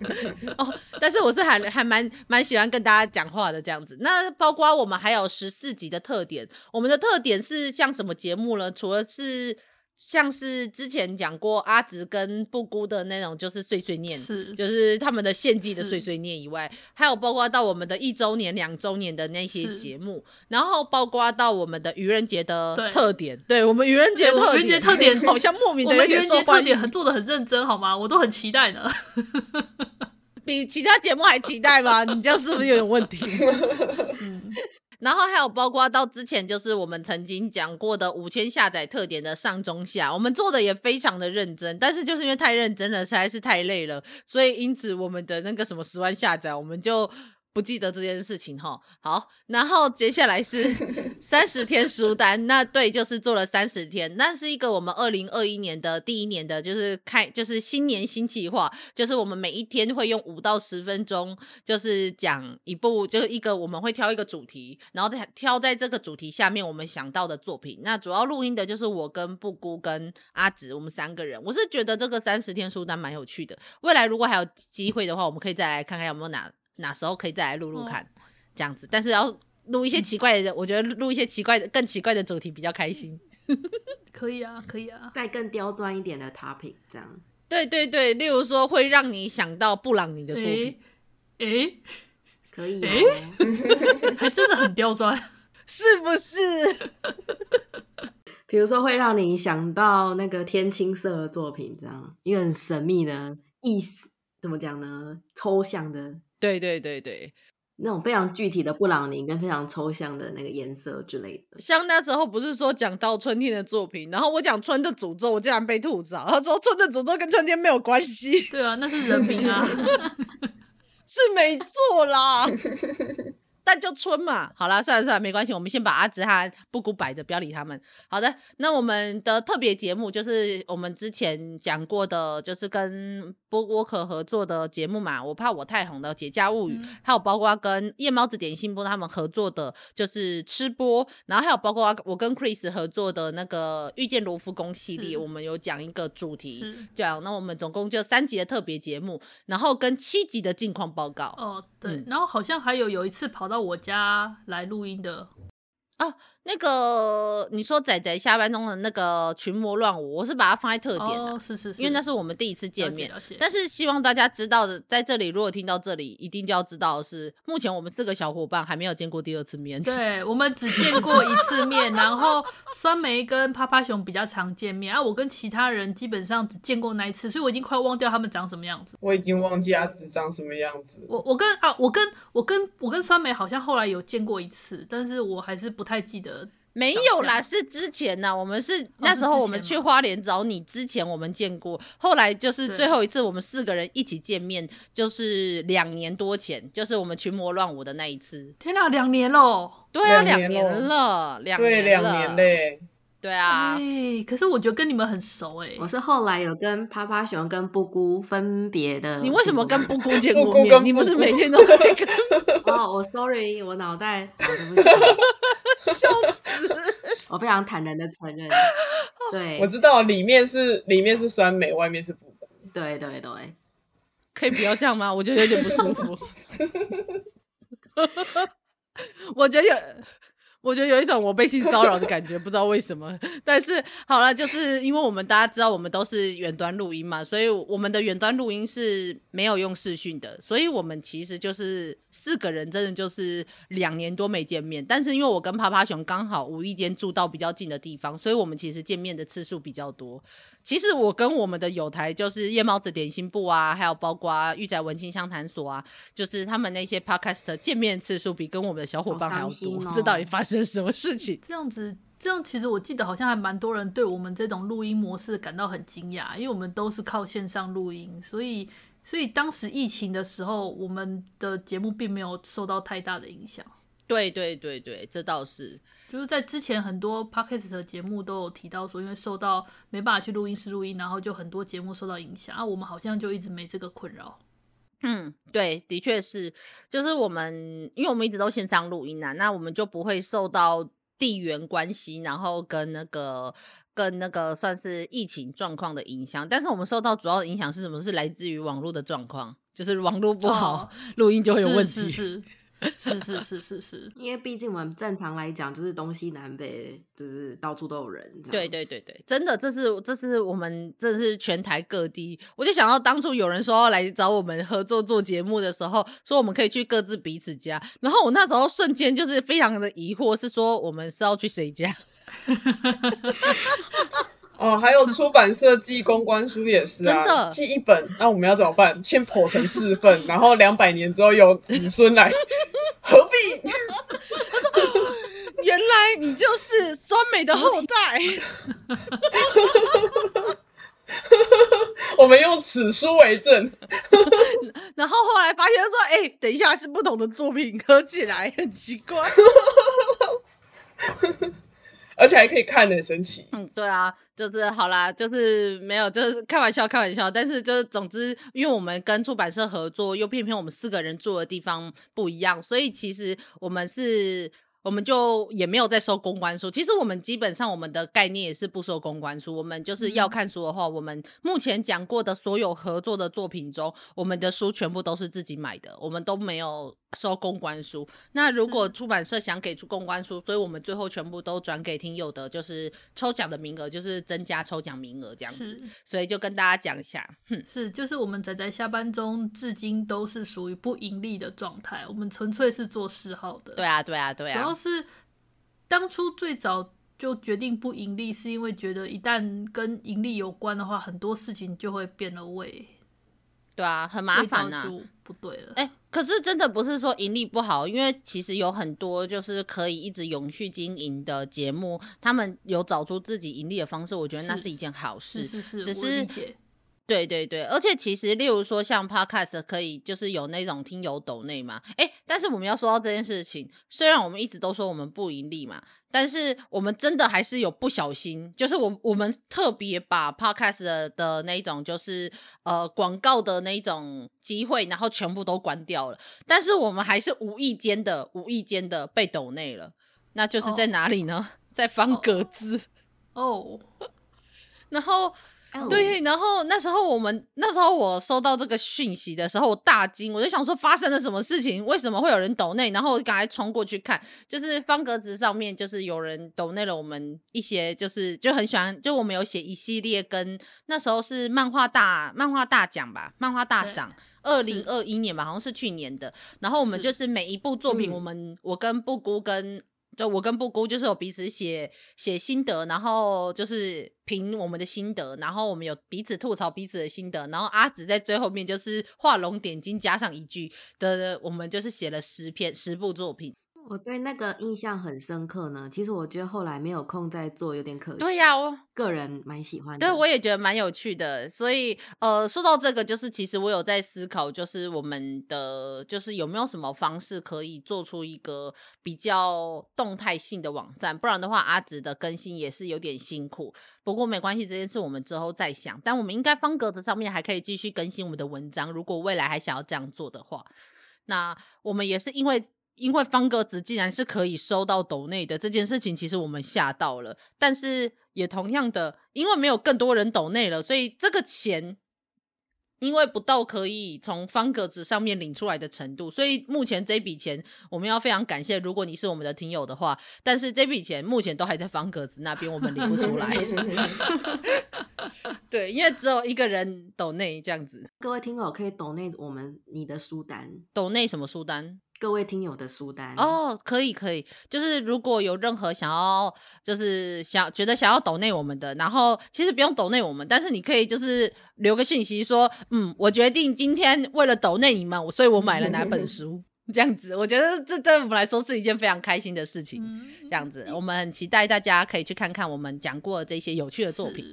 哦，但是我是还还蛮蛮喜欢跟大家讲话的这样子。那包括我们还有十四集的特点，我们的特点是像什么节目呢？除了是。像是之前讲过阿直跟布姑的那种，就是碎碎念，是就是他们的献祭的碎碎念以外，还有包括到我们的一周年、两周年的那些节目，然后包括到我们的愚人节的特点，对，对我们愚人节特点，特点好像莫名的有点受欢迎，特点很做的很认真，好吗？我都很期待呢，比其他节目还期待吗？你这样是不是有点问题？嗯。然后还有包括到之前就是我们曾经讲过的五千下载特点的上中下，我们做的也非常的认真，但是就是因为太认真了，实在是太累了，所以因此我们的那个什么十万下载，我们就。不记得这件事情哈，好，然后接下来是 三十天书单，那对，就是做了三十天，那是一个我们二零二一年的第一年的，就是开，就是新年新计划，就是我们每一天会用五到十分钟，就是讲一部，就是一个我们会挑一个主题，然后再挑在这个主题下面我们想到的作品。那主要录音的就是我跟布姑跟阿紫，我们三个人。我是觉得这个三十天书单蛮有趣的，未来如果还有机会的话，我们可以再来看看有没有哪。哪时候可以再来录录看，哦，这样子，但是要录一些奇怪的，嗯、我觉得录一些奇怪的、更奇怪的主题比较开心。可以啊，可以啊，带更刁钻一点的 topic，这样。对对对，例如说会让你想到布朗尼的作品，诶、欸欸，可以、哦，还真的很刁钻，是不是？比如说会让你想到那个天青色的作品，这样一个很神秘的意思，怎么讲呢？抽象的。对对对对，那种非常具体的布朗尼跟非常抽象的那个颜色之类的，像那时候不是说讲到春天的作品，然后我讲春的诅咒，我竟然被吐槽，他说春的诅咒跟春天没有关系。对啊，那是人名啊，是没错啦。但就春嘛，好啦，算了算了，没关系，我们先把阿直和布谷摆着，不要理他们。好的，那我们的特别节目就是我们之前讲过的，就是跟波沃克合作的节目嘛。我怕我太红的《节假物语》，嗯，还有包括跟夜猫子点心播他们合作的，就是吃播，然后还有包括我跟 Chris 合作的那个遇见罗浮宫系列，我们有讲一个主题，讲那我们总共就三集的特别节目，然后跟七集的近况报告。哦，对，嗯，然后好像还有有一次跑到。到我家来录音的啊。那个你说仔仔下班中的那个群魔乱舞，我是把它放在特点的，哦，是是是，因为那是我们第一次见面。但是希望大家知道的，在这里如果听到这里，一定就要知道的是，目前我们四个小伙伴还没有见过第二次面。对，我们只见过一次面，然后酸梅跟趴趴熊比较常见面啊，我跟其他人基本上只见过那一次，所以我已经快忘掉他们长什么样子。我已经忘记阿紫长什么样子。我我跟啊，我跟我跟我跟酸梅好像后来有见过一次，但是我还是不太记得。没有啦，是之前呢。我们是那时候我们去花莲找你之前，我们见过。后来就是最后一次我们四个人一起见面，就是两年多前，就是我们群魔乱舞的那一次。天哪，两年喽！对啊，两年了，两年了，对，两年嘞。对啊，欸，可是我觉得跟你们很熟哎。我是后来有跟趴趴熊跟布姑分别的。你为什么跟布姑见过面？你不是每天都会跟？哦，我 sorry，我脑袋。笑死！我非常坦然的承认，对，我知道里面是里面是酸梅，外面是布姑。对对对，可以不要这样吗？我觉得有点不舒服。我觉得有。我觉得有一种我被性骚扰的感觉，不知道为什么。但是好了，就是因为我们大家知道我们都是远端录音嘛，所以我们的远端录音是没有用视讯的，所以我们其实就是四个人，真的就是两年多没见面。但是因为我跟趴趴熊刚好无意间住到比较近的地方，所以我们其实见面的次数比较多。其实我跟我们的友台就是夜猫子点心部啊，还有包括御宅文青相谈所啊，就是他们那些 podcast 见面次数比跟我们的小伙伴还要多。这到底发生什么事情？这样子，这样其实我记得好像还蛮多人对我们这种录音模式感到很惊讶，因为我们都是靠线上录音，所以所以当时疫情的时候，我们的节目并没有受到太大的影响。对对对对，这倒是。就是在之前很多 podcast 的节目都有提到说，因为受到没办法去录音室录音，然后就很多节目受到影响啊。我们好像就一直没这个困扰。嗯，对，的确是，就是我们因为我们一直都线上录音啊，那我们就不会受到地缘关系，然后跟那个跟那个算是疫情状况的影响。但是我们受到主要的影响是什么？是来自于网络的状况，就是网络不好，录、哦、音就会有问题。是 是是。是是是是是，因为毕竟我们正常来讲就是东西南北，就是到处都有人。对对对对，真的，这是这是我们这是全台各地。我就想到当初有人说要来找我们合作做节目的时候，说我们可以去各自彼此家，然后我那时候瞬间就是非常的疑惑，是说我们是要去谁家？哦，还有出版社寄公关书也是啊，真的寄一本，那、啊、我们要怎么办？先剖成四份，然后两百年之后有子孙来，何必？我说，原来你就是酸美的后代。我们用此书为证，然后后来发现说，哎、欸，等一下是不同的作品，合起来很奇怪。而且还可以看很神奇。嗯，对啊，就是好啦，就是没有，就是开玩笑，开玩笑。但是就是总之，因为我们跟出版社合作，又偏偏我们四个人住的地方不一样，所以其实我们是。我们就也没有在收公关书。其实我们基本上我们的概念也是不收公关书。我们就是要看书的话，我们目前讲过的所有合作的作品中，我们的书全部都是自己买的，我们都没有收公关书。那如果出版社想给出公关书，所以我们最后全部都转给听友的，就是抽奖的名额，就是增加抽奖名额这样子。所以就跟大家讲一下，哼，是就是我们仔仔下班中至今都是属于不盈利的状态，我们纯粹是做嗜好的。对啊，对啊，对啊。是当初最早就决定不盈利，是因为觉得一旦跟盈利有关的话，很多事情就会变了味。对啊，很麻烦呐，就不对了。哎、欸，可是真的不是说盈利不好，因为其实有很多就是可以一直永续经营的节目，他们有找出自己盈利的方式，我觉得那是一件好事。是是是，只是。对对对，而且其实，例如说像 Podcast 可以就是有那种听友抖内嘛，诶，但是我们要说到这件事情，虽然我们一直都说我们不盈利嘛，但是我们真的还是有不小心，就是我我们特别把 Podcast 的，的那种就是呃广告的那种机会，然后全部都关掉了，但是我们还是无意间的无意间的被抖内了，那就是在哪里呢？Oh. 在方格子哦，oh. 然后。对，然后那时候我们那时候我收到这个讯息的时候，我大惊，我就想说发生了什么事情？为什么会有人抖内？然后我赶快冲过去看，就是方格子上面就是有人抖内了我们一些，就是就很喜欢，就我们有写一系列跟那时候是漫画大漫画大奖吧，漫画大赏，二零二一年吧，好像是去年的。然后我们就是每一部作品，我们、嗯、我跟布姑跟。就我跟布姑就是有彼此写写心得，然后就是凭我们的心得，然后我们有彼此吐槽彼此的心得，然后阿紫在最后面就是画龙点睛加上一句的，我们就是写了十篇十部作品。我对那个印象很深刻呢。其实我觉得后来没有空再做，有点可惜。对呀、啊，我个人蛮喜欢的。对，我也觉得蛮有趣的。所以，呃，说到这个，就是其实我有在思考，就是我们的，就是有没有什么方式可以做出一个比较动态性的网站？不然的话，阿紫的更新也是有点辛苦。不过没关系，这件事我们之后再想。但我们应该方格子上面还可以继续更新我们的文章。如果未来还想要这样做的话，那我们也是因为。因为方格子竟然是可以收到抖内的这件事情，其实我们吓到了。但是也同样的，因为没有更多人抖内了，所以这个钱因为不到可以从方格子上面领出来的程度，所以目前这笔钱我们要非常感谢。如果你是我们的听友的话，但是这笔钱目前都还在方格子那边，我们领不出来。对，因为只有一个人抖内这样子。各位听友可以抖内我们你的书单，抖内什么书单？各位听友的书单哦，可以可以，就是如果有任何想要，就是想觉得想要抖内我们的，然后其实不用抖内我们，但是你可以就是留个信息说，嗯，我决定今天为了抖内你们，所以我买了哪本 书，这样子，我觉得这对我们来说是一件非常开心的事情，这样子，我们很期待大家可以去看看我们讲过的这些有趣的作品。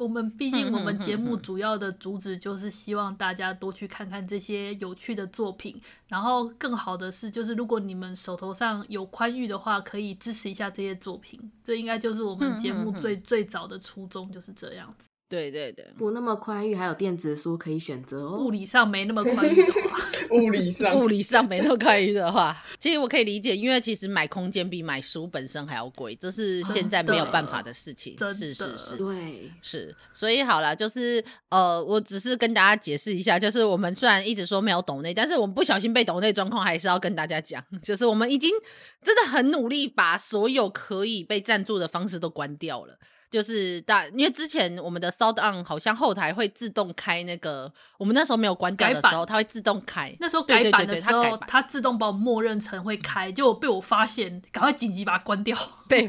我们毕竟，我们节目主要的主旨就是希望大家多去看看这些有趣的作品。然后，更好的是，就是如果你们手头上有宽裕的话，可以支持一下这些作品。这应该就是我们节目最最早的初衷，就是这样子。对对对，不那么宽裕，还有电子书可以选择哦。物理上没那么宽裕的话，物理上物理上没那么宽裕的话，其实我可以理解，因为其实买空间比买书本身还要贵，这是现在没有办法的事情。是是是，对，是。所以好了，就是呃，我只是跟大家解释一下，就是我们虽然一直说没有抖内，但是我们不小心被抖内状况，还是要跟大家讲，就是我们已经真的很努力，把所有可以被赞助的方式都关掉了。就是大，因为之前我们的 SoundOn 好像后台会自动开那个，我们那时候没有关掉的时候，它会自动开。那时候改版的时候，它自动把我默认成会开，结果被我发现，赶快紧急把它关掉。被，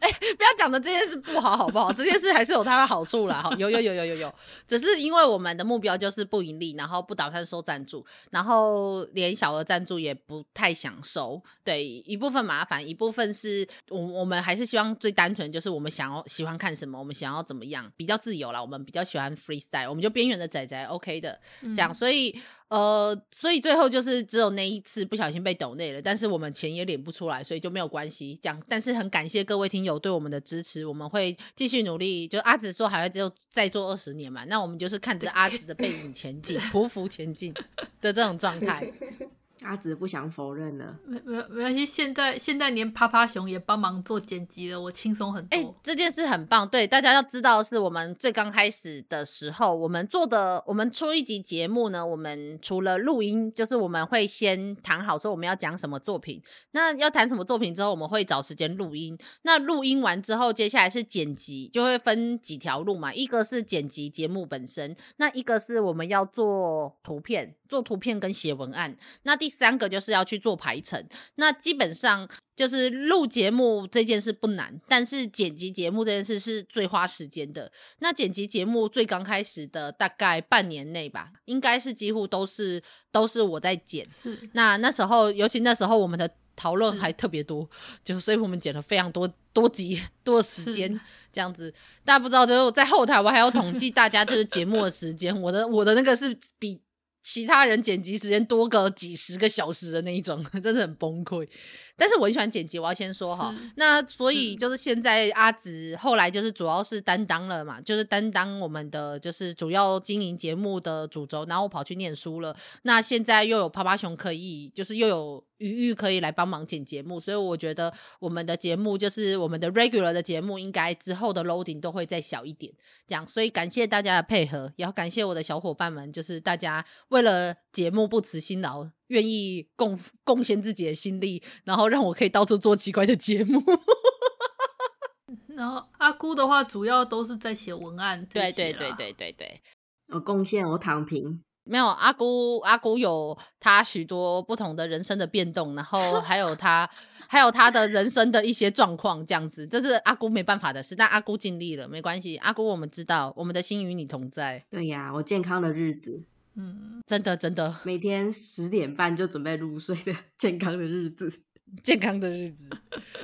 哎、欸，不要讲的这件事不好，好不好？这件事还是有它的好处啦。哈，有有有有有有，只是因为我们的目标就是不盈利，然后不打算收赞助，然后连小额赞助也不太想收。对，一部分麻烦，一部分是我我们还是希望最单纯，就是我们想要喜欢看什么，我们想要怎么样，比较自由啦。我们比较喜欢 freestyle，我们就边缘的仔仔 OK 的这样，所以。呃，所以最后就是只有那一次不小心被抖内了，但是我们钱也领不出来，所以就没有关系。这样，但是很感谢各位听友对我们的支持，我们会继续努力。就阿紫说还会只有再做二十年嘛，那我们就是看着阿紫的背影前进，匍匐前进的这种状态。阿紫不想否认了，没没没关系。现在现在连趴趴熊也帮忙做剪辑了，我轻松很多。哎、欸，这件事很棒。对，大家要知道，是我们最刚开始的时候，我们做的，我们出一集节目呢，我们除了录音，就是我们会先谈好说我们要讲什么作品。那要谈什么作品之后，我们会找时间录音。那录音完之后，接下来是剪辑，就会分几条路嘛。一个是剪辑节目本身，那一个是我们要做图片。做图片跟写文案，那第三个就是要去做排程。那基本上就是录节目这件事不难，但是剪辑节目这件事是最花时间的。那剪辑节目最刚开始的大概半年内吧，应该是几乎都是都是我在剪。是。那那时候，尤其那时候我们的讨论还特别多，就所以我们剪了非常多多集多时间这样子。大家不知道，就是在后台我还要统计大家这个节目的时间，我的我的那个是比。其他人剪辑时间多个几十个小时的那一种，真的很崩溃。但是我很喜欢剪辑，我要先说哈。那所以就是现在阿紫后来就是主要是担当了嘛，就是担当我们的就是主要经营节目的主轴，然后我跑去念书了。那现在又有趴趴熊可以，就是又有余裕可以来帮忙剪节目，所以我觉得我们的节目就是我们的 regular 的节目，应该之后的 loading 都会再小一点。这样，所以感谢大家的配合，也要感谢我的小伙伴们，就是大家为了节目不辞辛劳。愿意贡贡献自己的心力，然后让我可以到处做奇怪的节目。然后阿姑的话，主要都是在写文案。对对对对对对，我贡献我躺平。没有阿姑，阿姑有她许多不同的人生的变动，然后还有她还有她的人生的一些状况，这样子，这是阿姑没办法的事。但阿姑尽力了，没关系。阿姑，我们知道，我们的心与你同在。对呀，我健康的日子。嗯，真的真的，每天十点半就准备入睡的健康的日子，健康的日子。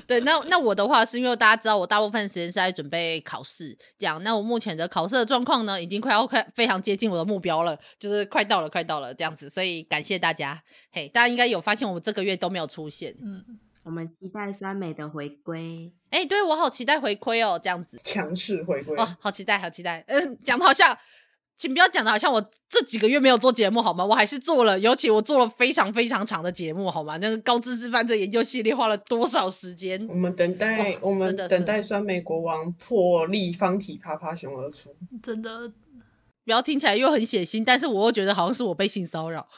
对，那那我的话是因为大家知道我大部分时间是在准备考试，这样。那我目前的考试的状况呢，已经快要快非常接近我的目标了，就是快到了，快到了这样子。所以感谢大家，嘿，大家应该有发现我们这个月都没有出现。嗯，我们期待酸梅的回归。哎、欸，对，我好期待回归哦，这样子强势回归哦，好期待，好期待。嗯，讲的好像。请不要讲的好像我这几个月没有做节目好吗？我还是做了，尤其我做了非常非常长的节目好吗？那个高知识犯罪研究系列花了多少时间？我们等待，我们等待酸梅国王破立方体啪啪熊而出。真的，不要听起来又很血腥，但是我又觉得好像是我被性骚扰。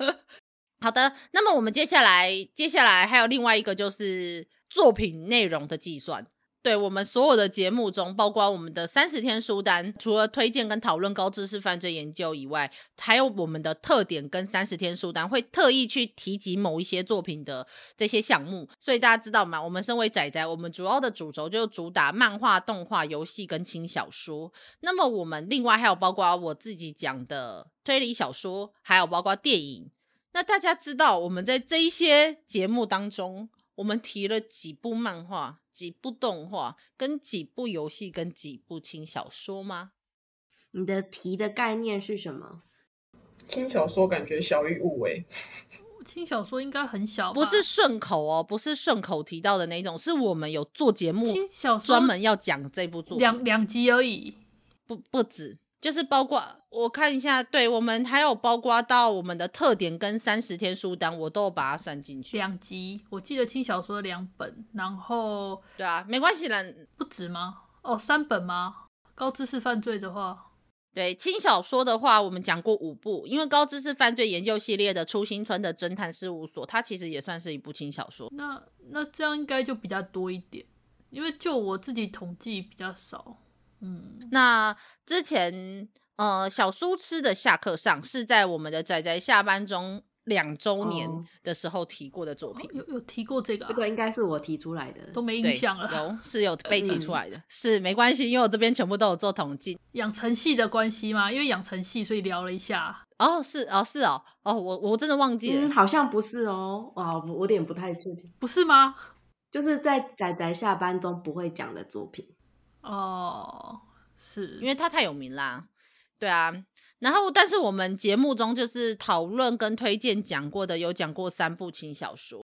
好的，那么我们接下来，接下来还有另外一个就是作品内容的计算。对，我们所有的节目中，包括我们的三十天书单，除了推荐跟讨论高知识犯罪研究以外，还有我们的特点跟三十天书单会特意去提及某一些作品的这些项目。所以大家知道吗？我们身为仔仔，我们主要的主轴就主打漫画、动画、游戏跟轻小说。那么我们另外还有包括我自己讲的推理小说，还有包括电影。那大家知道我们在这一些节目当中，我们提了几部漫画？几部动画，跟几部游戏，跟几部轻小说吗？你的题的概念是什么？轻小说感觉小于五诶。轻小说应该很小，不是顺口哦，不是顺口提到的那种，是我们有做节目，轻小说专门要讲这部作品，两两集而已。不不止，就是包括我看一下，对我们还有包括到我们的特点跟三十天书单，我都有把它算进去。两集，我记得轻小说两本，然后对啊，没关系啦，不止吗？哦，三本吗？高知识犯罪的话。对轻小说的话，我们讲过五部，因为高知识犯罪研究系列的初心村的侦探事务所，它其实也算是一部轻小说。那那这样应该就比较多一点，因为就我自己统计比较少。嗯，那之前呃小书吃的下课上是在我们的仔仔下班中。两周年的时候提过的作品，哦、有有提过这个、啊，这个应该是我提出来的，都没印象了。有是有 被提出来的，嗯、是没关系，因为我这边全部都有做统计。养成系的关系吗？因为养成系，所以聊了一下。哦，是哦，是哦，哦，我我真的忘记了、嗯，好像不是哦，哇，我有点不太确定，不是吗？就是在仔仔下班中不会讲的作品。哦，是。因为他太有名啦，对啊。然后，但是我们节目中就是讨论跟推荐讲过的，有讲过三部轻小说，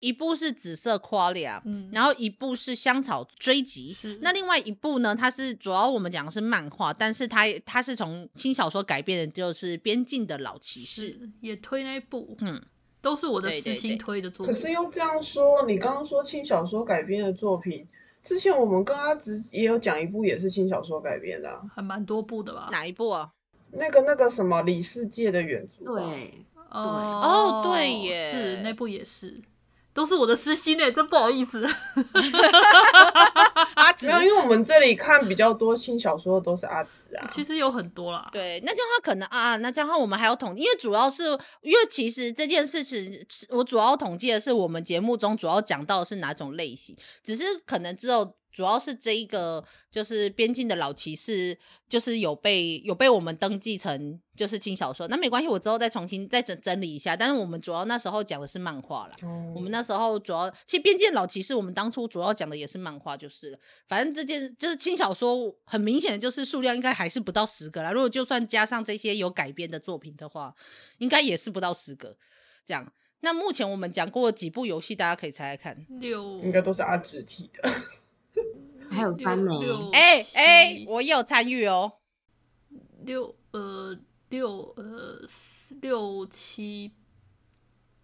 一部是《紫色 Qualia》，嗯，然后一部是《香草追击》，那另外一部呢，它是主要我们讲的是漫画，但是它它是从轻小说改编的，就是《边境的老骑士》，也推那一部，嗯，都是我的私心推的作品。可是又这样说，你刚刚说轻小说改编的作品，之前我们跟阿直也有讲一部，也是轻小说改编的，啊，还蛮多部的吧？哪一部啊？那个那个什么李世界的远足，对，哦，对，对耶，是那部也是，都是我的私心诶，真不好意思。阿紫，没有，因为我们这里看比较多新小说的都是阿紫啊。其实有很多啦。对，那这样的话可能啊，那这样的话我们还要统计，因为主要是因为其实这件事情，我主要统计的是我们节目中主要讲到的是哪种类型，只是可能只有。主要是这一个，就是边境的老骑士，就是有被有被我们登记成就是轻小说，那没关系，我之后再重新再整整理一下。但是我们主要那时候讲的是漫画啦，嗯、我们那时候主要其实边境老骑士，我们当初主要讲的也是漫画，就是了。反正这件就是轻小说，很明显的就是数量应该还是不到十个啦。如果就算加上这些有改编的作品的话，应该也是不到十个这样。那目前我们讲过几部游戏，大家可以猜猜看，六应该都是阿直提的。还有三枚，哎哎，我也有参与哦。六呃六呃六七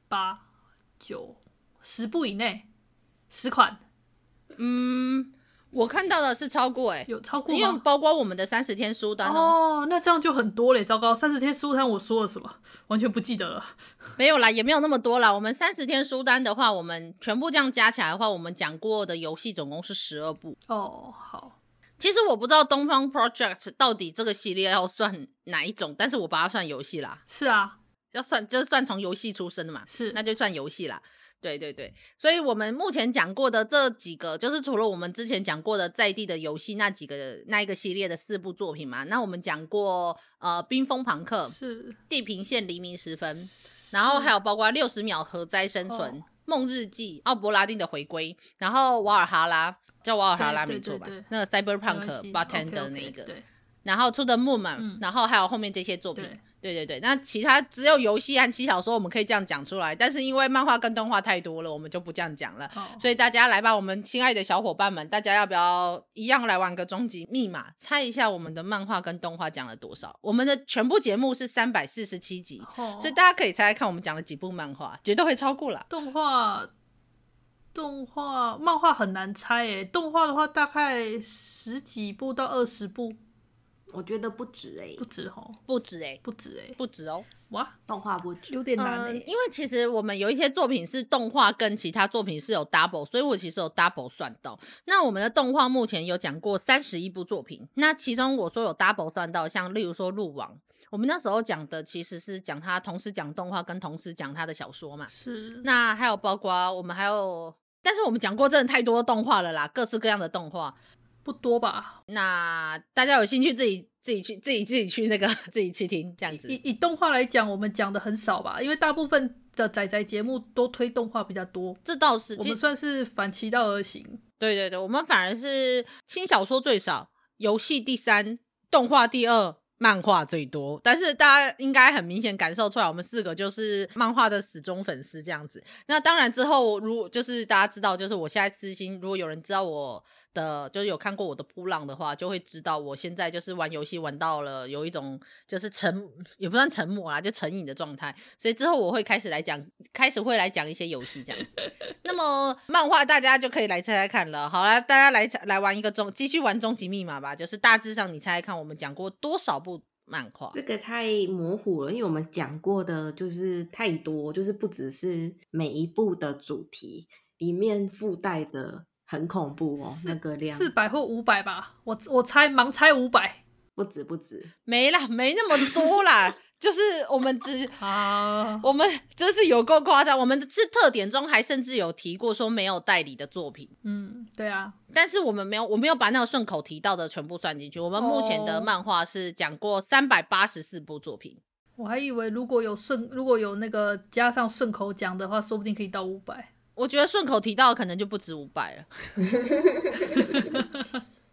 八九十部以内，十款。嗯。我看到的是超过哎、欸，有超过吗？因为包括我们的三十天书单哦，那这样就很多嘞。糟糕，三十天书单我说了什么？完全不记得了。没有啦，也没有那么多啦。我们三十天书单的话，我们全部这样加起来的话，我们讲过的游戏总共是十二部。哦，好。其实我不知道东方 Project 到底这个系列要算哪一种，但是我把它算游戏啦。是啊，要算就是算从游戏出身的嘛。是，那就算游戏啦。对对对，所以我们目前讲过的这几个，就是除了我们之前讲过的在地的游戏那几个那一个系列的四部作品嘛。那我们讲过呃，冰封朋克是地平线黎明时分，然后还有包括六十秒核灾生存、梦、哦、日记、奥伯拉丁的回归，然后瓦尔哈拉叫瓦尔哈拉没错吧？那个 Cyberpunk Bartender 那一个，然后 To the Moon，、嗯、然后还有后面这些作品。对对对，那其他只有游戏和轻小说，我们可以这样讲出来。但是因为漫画跟动画太多了，我们就不这样讲了。Oh. 所以大家来吧，我们亲爱的小伙伴们，大家要不要一样来玩个终极密码，猜一下我们的漫画跟动画讲了多少？我们的全部节目是三百四十七集，oh. 所以大家可以猜猜看，我们讲了几部漫画，绝对会超过了。动画、动画、漫画很难猜诶，动画的话大概十几部到二十部。我觉得不止哎、欸，不止哦，不止哎、欸，不止哎、欸，不止哦，哇，动画不止，有点难哎、欸呃，因为其实我们有一些作品是动画跟其他作品是有 double，所以我其实有 double 算到。那我们的动画目前有讲过三十一部作品，那其中我说有 double 算到，像例如说《鹿王》，我们那时候讲的其实是讲他同时讲动画跟同时讲他的小说嘛，是。那还有包括我们还有，但是我们讲过真的太多动画了啦，各式各样的动画。不多吧？那大家有兴趣自己自己去自己自己去那个 自己去听这样子。以以动画来讲，我们讲的很少吧，因为大部分的仔仔节目都推动画比较多。这倒是，我们算是反其道而行。对对对，我们反而是轻小说最少，游戏第三，动画第二。漫画最多，但是大家应该很明显感受出来，我们四个就是漫画的死忠粉丝这样子。那当然之后，如就是大家知道，就是我现在私心，如果有人知道我的，就是有看过我的噗浪的话，就会知道我现在就是玩游戏玩到了有一种就是沉，也不算沉默啦，就成瘾的状态。所以之后我会开始来讲，开始会来讲一些游戏这样子。那么 漫画大家就可以来猜猜看了。好了，大家来来玩一个终，继续玩终极密码吧。就是大致上你猜猜看，我们讲过多少部漫画？这个太模糊了，因为我们讲过的就是太多，就是不只是每一部的主题里面附带的。很恐怖哦，那个量。四百或五百吧，我我猜盲猜五百，不止不止，没啦，没那么多啦，就是我们只啊，我们真是有够夸张，我们是特点中还甚至有提过说没有代理的作品，嗯，对啊，但是我们没有，我没有把那个顺口提到的全部算进去，我们目前的漫画是讲过三百八十四部作品，我还以为如果有顺如果有那个加上顺口讲的话，说不定可以到五百。我觉得顺口提到可能就不止五百了，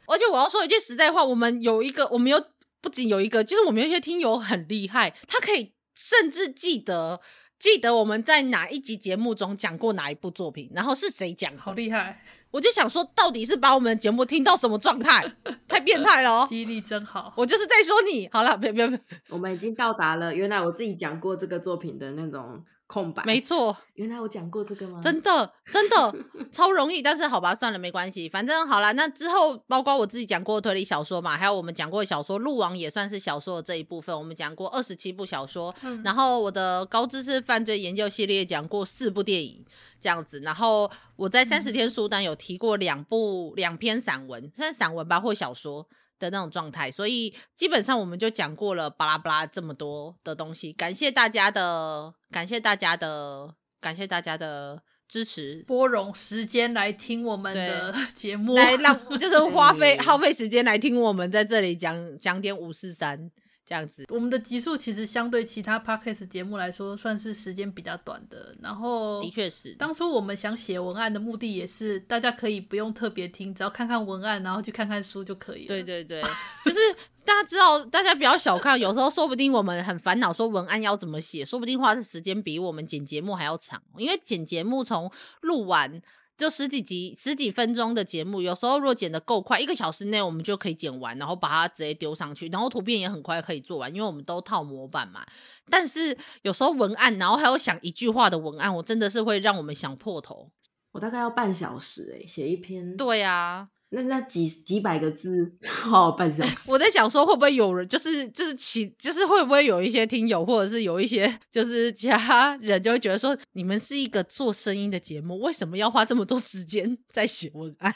而且我要说一句实在话，我们有一个，我们有不仅有一个，就是我们有一些听友很厉害，他可以甚至记得记得我们在哪一集节目中讲过哪一部作品，然后是谁讲，好厉害！我就想说，到底是把我们的节目听到什么状态？太变态了哦！记忆力真好，我就是在说你。好了，别别别，我们已经到达了原来我自己讲过这个作品的那种。空白，没错。原来我讲过这个吗？真的，真的超容易。但是好吧，算了，没关系。反正好啦，那之后包括我自己讲过推理小说嘛，还有我们讲过小说《鹿王》也算是小说的这一部分。我们讲过二十七部小说，嗯、然后我的高知识犯罪研究系列讲过四部电影这样子。然后我在三十天书单有提过两部两篇散文，算散文吧或小说。的那种状态，所以基本上我们就讲过了巴拉巴拉这么多的东西。感谢大家的，感谢大家的，感谢大家的支持，拨冗时间来听我们的 节目，来让就是 花费耗费时间来听我们在这里讲讲点五四三。这样子，我们的集数其实相对其他 podcast 节目来说，算是时间比较短的。然后，的确是，当初我们想写文案的目的也是，大家可以不用特别听，只要看看文案，然后去看看书就可以了。对对对，就是大家知道，大家不要小看，有时候说不定我们很烦恼，说文案要怎么写，说不定花的时间比我们剪节目还要长，因为剪节目从录完。就十几集、十几分钟的节目，有时候如果剪得够快，一个小时内我们就可以剪完，然后把它直接丢上去，然后图片也很快可以做完，因为我们都套模板嘛。但是有时候文案，然后还有想一句话的文案，我真的是会让我们想破头。我大概要半小时诶，写一篇。对啊。那那几几百个字，好 半小时。我在想说，会不会有人就是就是其就是会不会有一些听友，或者是有一些就是其他人，就会觉得说，你们是一个做声音的节目，为什么要花这么多时间 在写文案？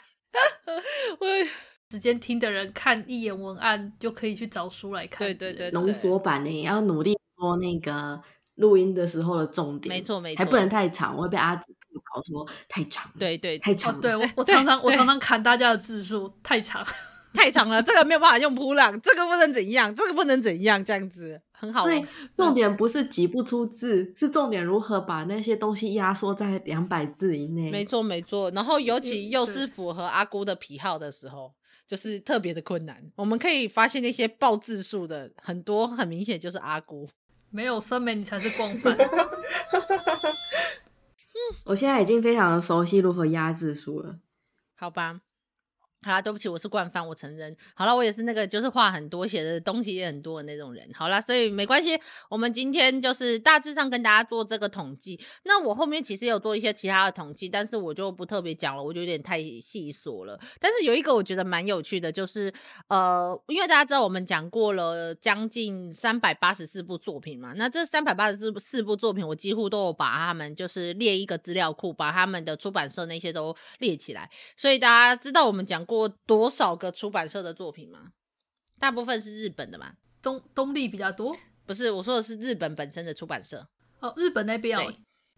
我时间听的人看一眼文案就可以去找书来看，对对对，浓缩版呢，要努力说那个。录音的时候的重点，没错没错，还不能太长，我会被阿紫吐槽说太长，对对，太长了。对我我常常我常常砍大家的字数，太长 太长了，这个没有办法用扑浪，这个不能怎样，这个不能怎样，这样子很好。所以重点不是挤不出字，嗯，是重点如何把那些东西压缩在两百字以内。没错没错，然后尤其又是符合阿姑的癖好的时候，就是特别的困难。我们可以发现那些爆字数的很多，很明显就是阿姑。没有酸梅，你才是惯犯。我现在已经非常的熟悉如何压制书了，好吧。好啦，对不起，我是惯犯，我承认。好了，我也是那个就是话很多、写的东西也很多的那种人。好啦，所以没关系，我们今天就是大致上跟大家做这个统计。那我后面其实有做一些其他的统计，但是我就不特别讲了，我就有点太细琐了。但是有一个我觉得蛮有趣的，就是呃，因为大家知道我们讲过了将近三百八十四部作品嘛，那这三百八十四四部作品，我几乎都有把他们就是列一个资料库，把他们的出版社那些都列起来，所以大家知道我们讲过。多少个出版社的作品吗？大部分是日本的嘛？东东立比较多？不是，我说的是日本本身的出版社。哦，日本那边哦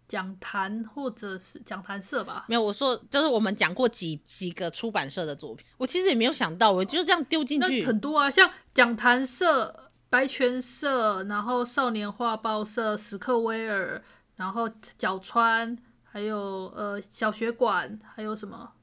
讲坛或者是讲坛社吧？没有，我说就是我们讲过几几个出版社的作品。我其实也没有想到，我就这样丢进去很多啊，像讲坛社、白泉社，然后少年画报社、史克威尔，然后角川，还有呃小学馆，还有什么？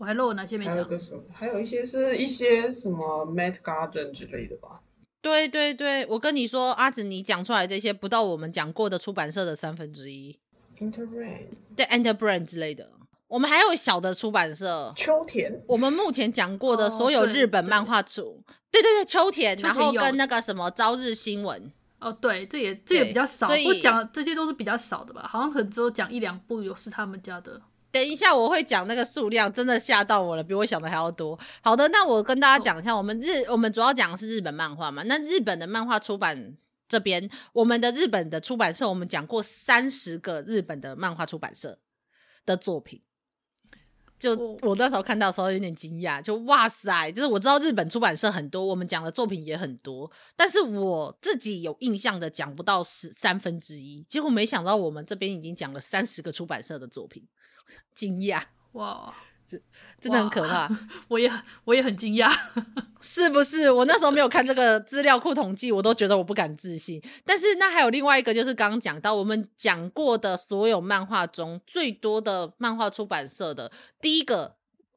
我还漏了哪些没讲？还有个什么？还有一些是一些什么 Mat Garden 之类的吧？对对对，我跟你说，阿紫，你讲出来这些不到我们讲过的出版社的三分之一。Interbrand 对，Interbrand 之类的。我们还有小的出版社，秋田。我们目前讲过的所有日本漫画出，哦、对，对对对，秋田，秋田然后跟那个什么朝日新闻。哦，对，这也这也比较少，我讲这些都是比较少的吧？好像很只有讲一两部有是他们家的。等一下我会讲那个数量，真的吓到我了，比我想的还要多。好的，那我跟大家讲一下，我们日我们主要讲的是日本漫画嘛。那日本的漫画出版这边，我们的日本的出版社，我们讲过三十个日本的漫画出版社的作品。就我那时候看到的时候有点惊讶，就哇塞，就是我知道日本出版社很多，我们讲的作品也很多，但是我自己有印象的讲不到十三分之一，结果没想到我们这边已经讲了三十个出版社的作品，惊讶哇！这真的很可怕，我也我也很惊讶，是 不是？我那时候没有看这个资料库统计，我都觉得我不敢置信。但是那还有另外一个，就是刚刚讲到我们讲过的所有漫画中最多的漫画出版社的第一个，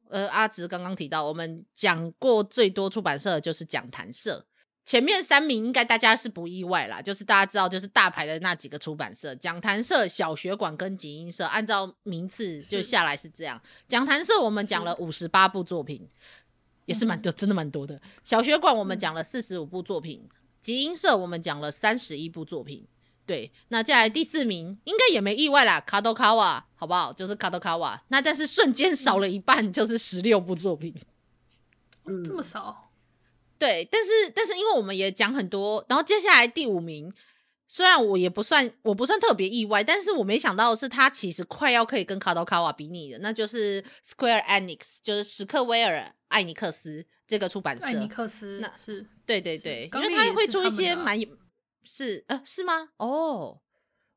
呃，阿直刚刚提到，我们讲过最多出版社的就是讲谈社。前面三名应该大家是不意外啦，就是大家知道，就是大牌的那几个出版社，讲坛社、小学馆跟集英社，按照名次就下来是这样。讲坛社我们讲了五十八部作品，也是蛮多，真的蛮多的。小学馆我们讲了四十五部作品，集英社我们讲了三十一部作品。对，那接下来第四名应该也没意外啦，卡多卡瓦，好不好？就是卡多卡瓦。那但是瞬间少了一半，就是十六部作品，嗯，这么少。对，但是但是因为我们也讲很多，然后接下来第五名，虽然我也不算我不算特别意外，但是我没想到的是他其实快要可以跟卡多卡瓦比拟的，那就是 Square Enix，就是史克威尔艾尼克斯这个出版社。艾尼克斯，那是对对对，因为他会出一些蛮是呃是吗？哦。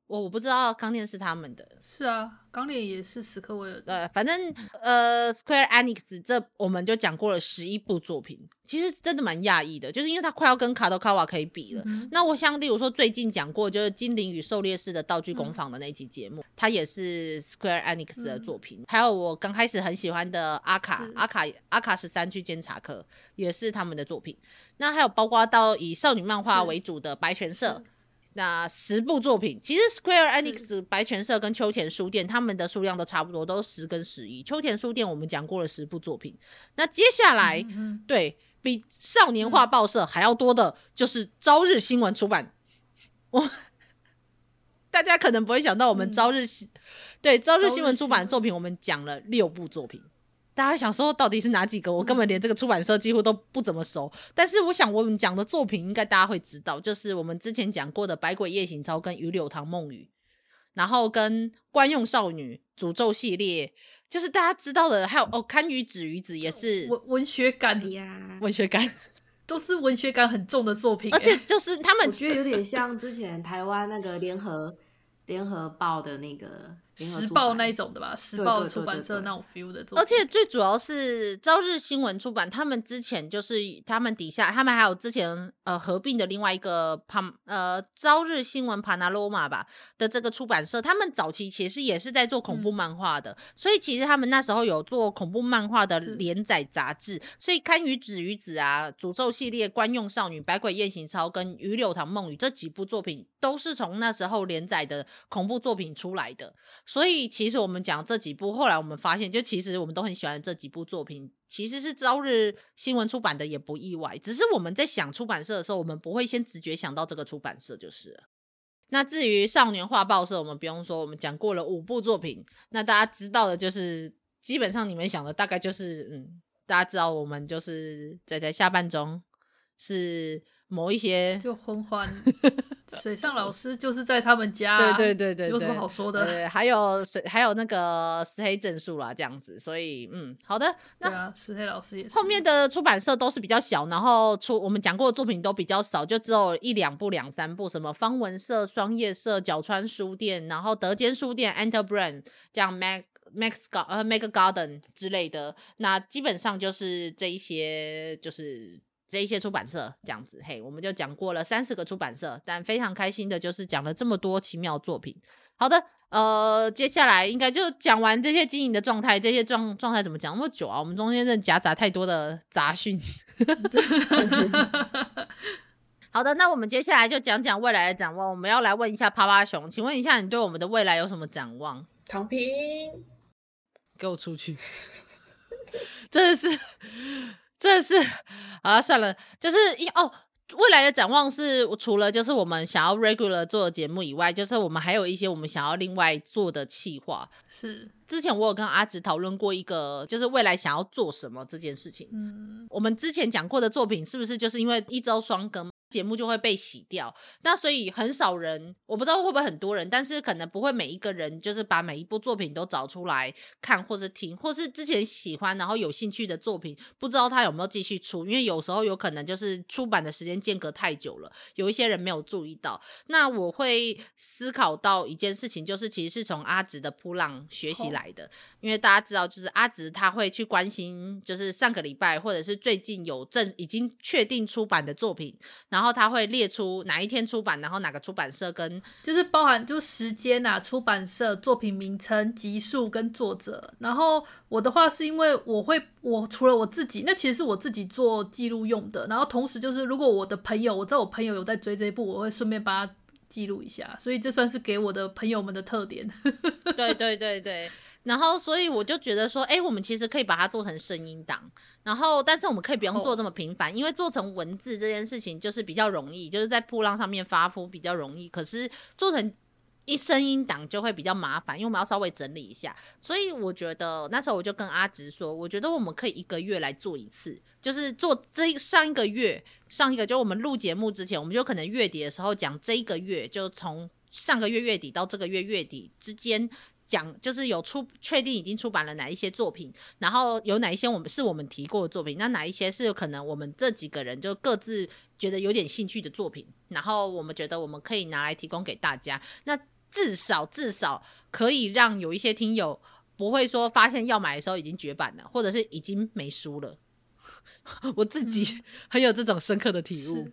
我我不知道钢炼是他们的，是啊，钢炼也是史克威尔的。呃，反正呃，Square Enix 这我们就讲过了十一部作品，其实真的蛮讶异的，就是因为它快要跟卡多卡瓦可以比了。嗯、那我想，例如说最近讲过就是《精灵与狩猎士的道具工坊》的那期节目，它、嗯、也是 Square Enix 的作品。嗯、还有我刚开始很喜欢的阿卡阿卡阿卡十三区监察科也是他们的作品。那还有包括到以少女漫画为主的白泉社。那十部作品，其实 Square Enix 白泉社跟秋田书店他们的数量都差不多，都十跟十一。秋田书店我们讲过了十部作品，那接下来、对比少年画报社还要多的，就是朝日新闻出版。我、嗯、大家可能不会想到，我们朝日新、嗯、对朝日新闻出版的作品，我们讲了六部作品。大家想说到底是哪几个？我根本连这个出版社几乎都不怎么熟。嗯、但是我想我们讲的作品应该大家会知道，就是我们之前讲过的《百鬼夜行抄》跟《鱼柳堂梦雨》，然后跟《官用少女》诅咒系列，就是大家知道的。还有哦，《堪舆子鱼子》也是文文学感呀，文学感都是文学感很重的作品。而且就是他们我觉得有点像之前台湾那个联合联合报的那个。时报那一种的吧，时报出版社那种 feel 的，而且最主要是朝日新闻出版，他们之前就是他们底下，他们还有之前呃合并的另外一个帕呃朝日新闻帕纳罗马吧的这个出版社，他们早期其实也是在做恐怖漫画的，嗯、所以其实他们那时候有做恐怖漫画的连载杂志，所以堪舆子鱼子啊、诅咒系列、官用少女、百鬼夜行抄跟鱼柳堂梦语这几部作品，都是从那时候连载的恐怖作品出来的。所以其实我们讲这几部，后来我们发现，就其实我们都很喜欢这几部作品，其实是朝日新闻出版的，也不意外。只是我们在想出版社的时候，我们不会先直觉想到这个出版社就是了。那至于少年画报社，我们不用说，我们讲过了五部作品，那大家知道的就是，基本上你们想的大概就是，嗯，大家知道我们就是在在下半中是某一些就 昏欢。水上老师就是在他们家，对对对对，有什么好说的？对，还有水，还有那个石黑正数啦，这样子，所以嗯，好的，那对啊，石黑老师也是。后面的出版社都是比较小，然后出我们讲过的作品都比较少，就只有一两部、两三部，什么方文社、双叶社、角川书店，然后德间书店、Enter Brand 这样 Mac Max 呃 Mega Garden 之类的，那基本上就是这一些，就是。这一些出版社这样子，嘿，我们就讲过了三十个出版社，但非常开心的就是讲了这么多奇妙作品。好的，呃，接下来应该就讲完这些经营的状态，这些状状态怎么讲那么久啊？我们中间真的夹杂太多的杂讯。好的，那我们接下来就讲讲未来的展望。我们要来问一下趴趴熊，请问一下，你对我们的未来有什么展望？躺平。给我出去！真的是，真的是，好了，算了，就是一哦。未来的展望是，除了就是我们想要 regular 做的节目以外，就是我们还有一些我们想要另外做的企划。是，之前我有跟阿紫讨论过一个，就是未来想要做什么这件事情。嗯，我们之前讲过的作品，是不是就是因为一周双更？节目就会被洗掉，那所以很少人，我不知道会不会很多人，但是可能不会每一个人就是把每一部作品都找出来看或是听，或是之前喜欢然后有兴趣的作品，不知道他有没有继续出，因为有时候有可能就是出版的时间间隔太久了，有一些人没有注意到。那我会思考到一件事情，就是其实是从阿直的扑浪学习来的，因为大家知道，就是阿直他会去关心，就是上个礼拜或者是最近有正已经确定出版的作品。然后他会列出哪一天出版，然后哪个出版社跟就是包含就时间啊、出版社、作品名称、集数跟作者。然后我的话是因为我会，我除了我自己，那其实是我自己做记录用的。然后同时就是如果我的朋友，我知道我朋友有在追这一部，我会顺便把它记录一下。所以这算是给我的朋友们的特点。对对对对。然后，所以我就觉得说，哎，我们其实可以把它做成声音档，然后，但是我们可以不用做这么频繁，因为做成文字这件事情就是比较容易，就是在波浪上面发布比较容易。可是做成一声音档就会比较麻烦，因为我们要稍微整理一下。所以我觉得那时候我就跟阿直说，我觉得我们可以一个月来做一次，就是做这上一个月上一个，就我们录节目之前，我们就可能月底的时候讲这一个月，就从上个月月底到这个月月底之间。讲就是有出确定已经出版了哪一些作品，然后有哪一些我们是我们提过的作品，那哪一些是可能我们这几个人就各自觉得有点兴趣的作品，然后我们觉得我们可以拿来提供给大家，那至少至少可以让有一些听友不会说发现要买的时候已经绝版了，或者是已经没书了。我自己很有这种深刻的体悟，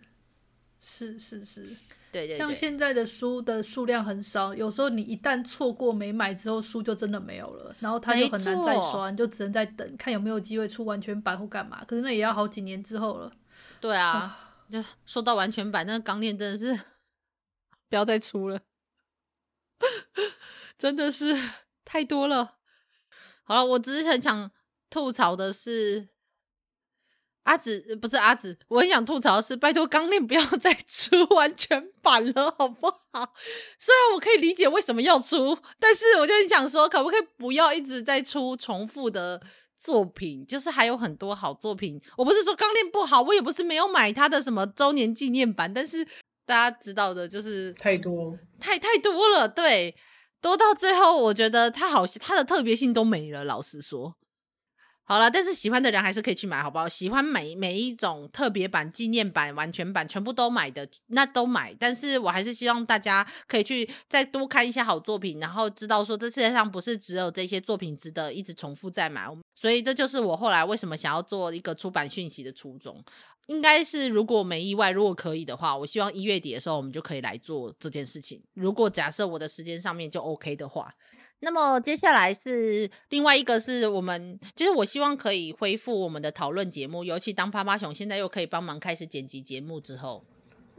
是是是。是是对对对，像现在的书的数量很少，有时候你一旦错过没买之后，书就真的没有了，然后它就很难再刷，你就只能再等，看有没有机会出完全版或干嘛。可是那也要好几年之后了。对啊，就说到完全版，那个钢炼真的是 不要再出了，真的是太多了。好了，我只是很想吐槽的是。阿紫不是阿紫，我很想吐槽的是，拜托钢炼不要 再出完全版了，好不好？虽然我可以理解为什么要出，但是我就很想说，可不可以不要一直在出重复的作品？就是还有很多好作品。我不是说钢炼不好，我也不是没有买他的什么周年纪念版，但是大家知道的，就是太多，太太多了，对，多到最后，我觉得他好像他的特别性都没了。老实说。好了，但是喜欢的人还是可以去买，好不好？喜欢每每一种特别版、纪念版、完全版，全部都买的，那都买。但是我还是希望大家可以去再多看一些好作品，然后知道说这世界上不是只有这些作品值得一直重复再买。所以这就是我后来为什么想要做一个出版讯息的初衷。应该是如果没意外，如果可以的话，我希望一月底的时候我们就可以来做这件事情。如果假设我的时间上面就 OK 的话。那么接下来是另外一个，是我们就是我希望可以恢复我们的讨论节目，尤其当趴趴熊现在又可以帮忙开始剪辑节目之后，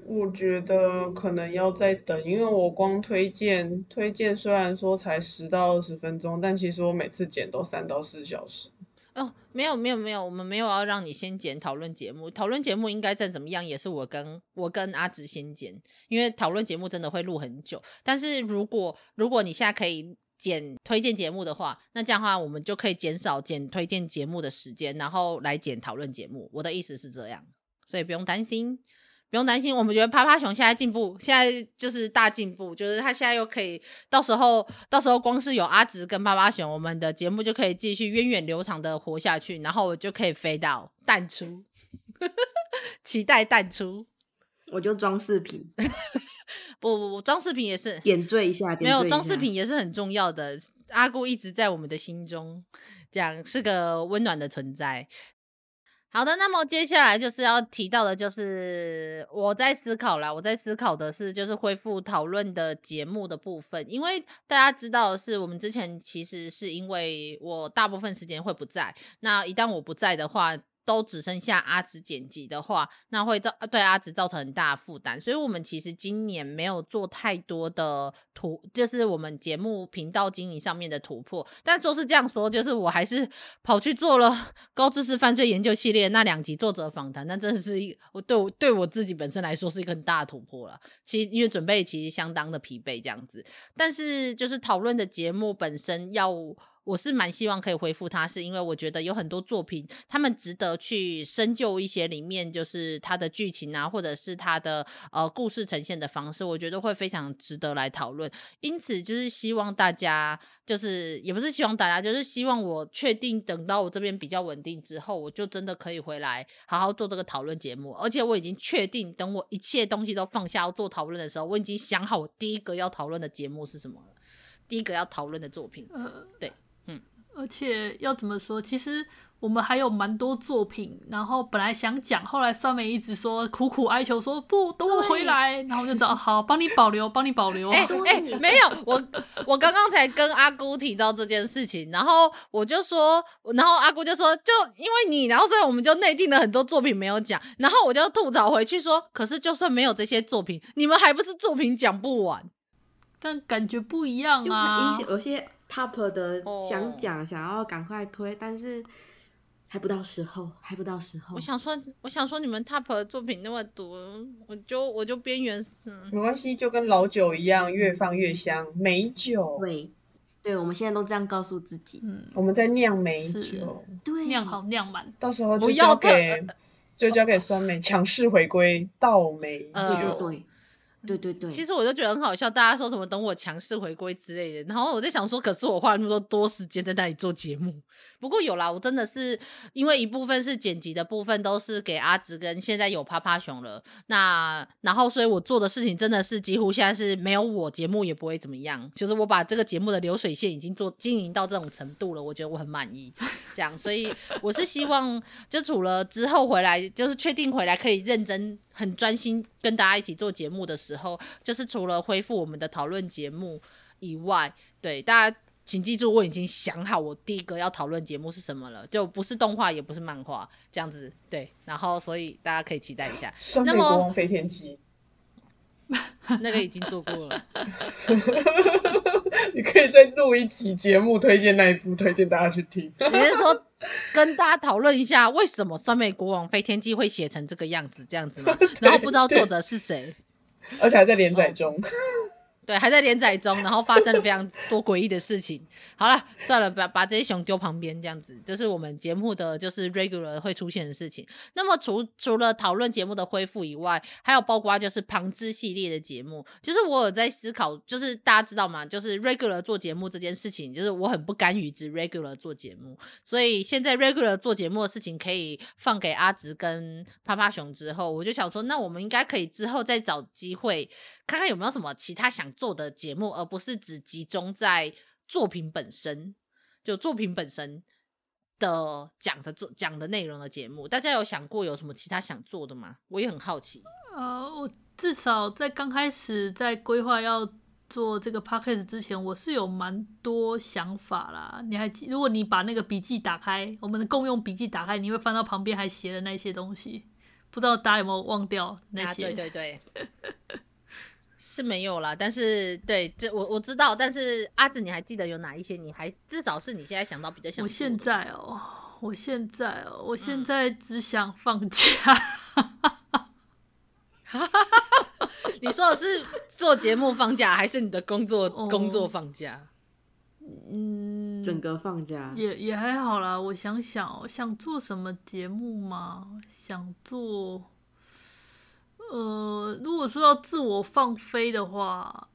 我觉得可能要再等，因为我光推荐推荐虽然说才十到二十分钟，但其实我每次剪都三到四小时。哦，没有没有没有，我们没有要让你先剪讨论节目，讨论节目应该再怎么样也是我跟我跟阿直先剪，因为讨论节目真的会录很久。但是如果如果你现在可以。剪推荐节目的话，那这样的话我们就可以减少剪推荐节目的时间，然后来剪讨论节目。我的意思是这样，所以不用担心，不用担心。我们觉得趴趴熊现在进步，现在就是大进步，就是他现在又可以，到时候到时候光是有阿直跟趴趴熊，我们的节目就可以继续源远流长的活下去，然后我就可以飞到淡出，期待淡出。我就装饰品，不不不，装饰品也是点缀一下，没有装饰品也是很重要的。阿姑一直在我们的心中，这样是个温暖的存在。好的，那么接下来就是要提到的，就是我在思考啦，我在思考的是，就是恢复讨论的节目的部分，因为大家知道的是，我们之前其实是因为我大部分时间会不在，那一旦我不在的话。都只剩下阿紫剪辑的话，那会造对阿紫造成很大的负担。所以，我们其实今年没有做太多的突，就是我们节目频道经营上面的突破。但说是这样说，就是我还是 跑去做了 高知识犯罪研究系列那两集作者访谈，那真的是一我对我对我自己本身来说是一个很大的突破了。其实因为准备其实相当的疲惫这样子，但是就是讨论的节目本身要。我是蛮希望可以回复他，是因为我觉得有很多作品，他们值得去深究一些里面就是他的剧情啊，或者是他的呃故事呈现的方式，我觉得会非常值得来讨论。因此，就是希望大家，就是也不是希望大家，就是希望我确定等到我这边比较稳定之后，我就真的可以回来好好做这个讨论节目。而且我已经确定，等我一切东西都放下要做讨论的时候，我已经想好我第一个要讨论的节目是什么了，第一个要讨论的作品，对。而且要怎么说？其实我们还有蛮多作品，然后本来想讲，后来酸梅一直说苦苦哀求说不，等我回来，然后我就找好帮你保留，帮你保留。哎哎、欸欸，没有，我我刚刚才跟阿姑提到这件事情，然后我就说，然后阿姑就说，就因为你，然后所以我们就内定了很多作品没有讲，然后我就吐槽回去说，可是就算没有这些作品，你们还不是作品讲不完？但感觉不一样啊，有些。Top 的想讲，想要赶快推，oh. 但是还不到时候，还不到时候。我想说，我想说，你们 Top 的作品那么多，我就我就边缘死。没关系，就跟老酒一样，越放越香。美酒，对，对，我们现在都这样告诉自己。嗯，我们在酿美酒，对，酿好酿满，到时候就交给就交给酸梅强势回归倒美酒。对对对，其实我就觉得很好笑，大家说什么等我强势回归之类的，然后我在想说，可是我花了那么多多时间在那里做节目。不过有啦，我真的是因为一部分是剪辑的部分都是给阿直跟现在有趴趴熊了，那然后所以我做的事情真的是几乎现在是没有我节目也不会怎么样，就是我把这个节目的流水线已经做经营到这种程度了，我觉得我很满意。这样，所以我是希望就除了之后回来，就是确定回来可以认真。很专心跟大家一起做节目的时候，就是除了恢复我们的讨论节目以外，对大家请记住，我已经想好我第一个要讨论节目是什么了，就不是动画，也不是漫画，这样子对。然后，所以大家可以期待一下。那么，国王飞天机，那个已经做过了。你可以再录一期节目推荐那一部，推荐大家去听。你是说？跟大家讨论一下，为什么酸梅国王飞天记会写成这个样子，这样子吗？然后不知道作者是谁，而且还在连载中。哦对，还在连载中，然后发生了非常多诡异的事情。好了，算了，把把这些熊丢旁边，这样子，这是我们节目的就是 regular 会出现的事情。那么除除了讨论节目的恢复以外，还有包括就是旁支系列的节目。就是我有在思考，就是大家知道吗？就是 regular 做节目这件事情，就是我很不甘于只 regular 做节目，所以现在 regular 做节目的事情可以放给阿直跟趴趴熊之后，我就想说，那我们应该可以之后再找机会。看看有没有什么其他想做的节目，而不是只集中在作品本身，就作品本身的讲的做讲的内容的节目。大家有想过有什么其他想做的吗？我也很好奇。呃，我至少在刚开始在规划要做这个 podcast 之前，我是有蛮多想法啦。你还记？如果你把那个笔记打开，我们的共用笔记打开，你会翻到旁边还写的那些东西，不知道大家有没有忘掉那些？啊、对对 对。是没有啦，但是对这我我知道，但是阿紫，你还记得有哪一些？你还至少是你现在想到比较想。我现在哦，我现在哦，我现在只想放假。嗯、你说的是做节目放假，还是你的工作、哦、工作放假？嗯，整个放假也也还好啦。我想想，想做什么节目吗？想做。呃，如果说要自我放飞的话，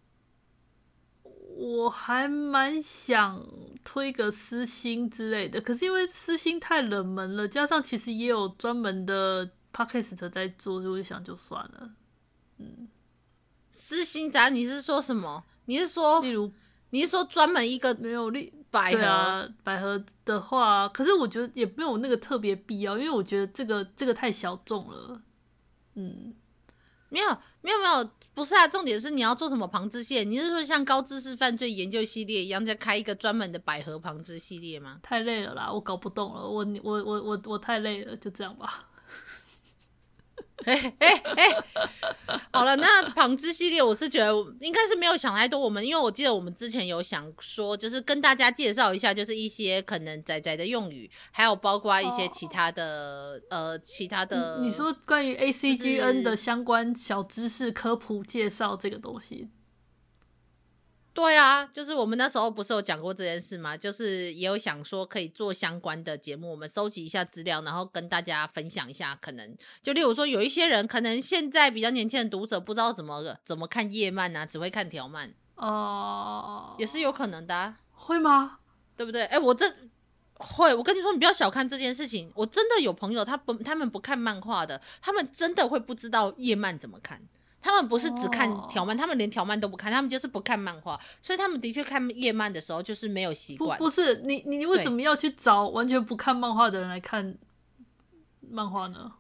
我还蛮想推个私心之类的。可是因为私心太冷门了，加上其实也有专门的 podcast 在做，就会想就算了。嗯，私心咱你是说什么？你是说，例如你是说专门一个没有例百合啊百合的话？可是我觉得也没有那个特别必要，因为我觉得这个这个太小众了。嗯。没有没有没有，不是啊，重点是你要做什么旁支线？你是说像高知识犯罪研究系列一样，再开一个专门的百合旁支系列吗？太累了啦，我搞不动了，我我我我我太累了，就这样吧。哎哎哎，好了，那旁支系列我是觉得应该是没有想太多。我们因为我记得我们之前有想说，就是跟大家介绍一下，就是一些可能仔仔的用语，还有包括一些其他的、哦、呃其他的。你说关于 ACGN 的相关小知识科普介绍这个东西。对啊，就是我们那时候不是有讲过这件事吗？就是也有想说可以做相关的节目，我们收集一下资料，然后跟大家分享一下。可能就例如说，有一些人可能现在比较年轻的读者不知道怎么怎么看叶漫啊，只会看条漫哦，也是有可能的啊。会吗？对不对？哎，我这会，我跟你说，你不要小看这件事情。我真的有朋友，他不，他们不看漫画的，他们真的会不知道叶漫怎么看。他们不是只看条漫，oh. 他们连条漫都不看，他们就是不看漫画，所以他们的确看夜漫的时候就是没有习惯。不，是你，你为什么要去找完全不看漫画的人来看漫画呢？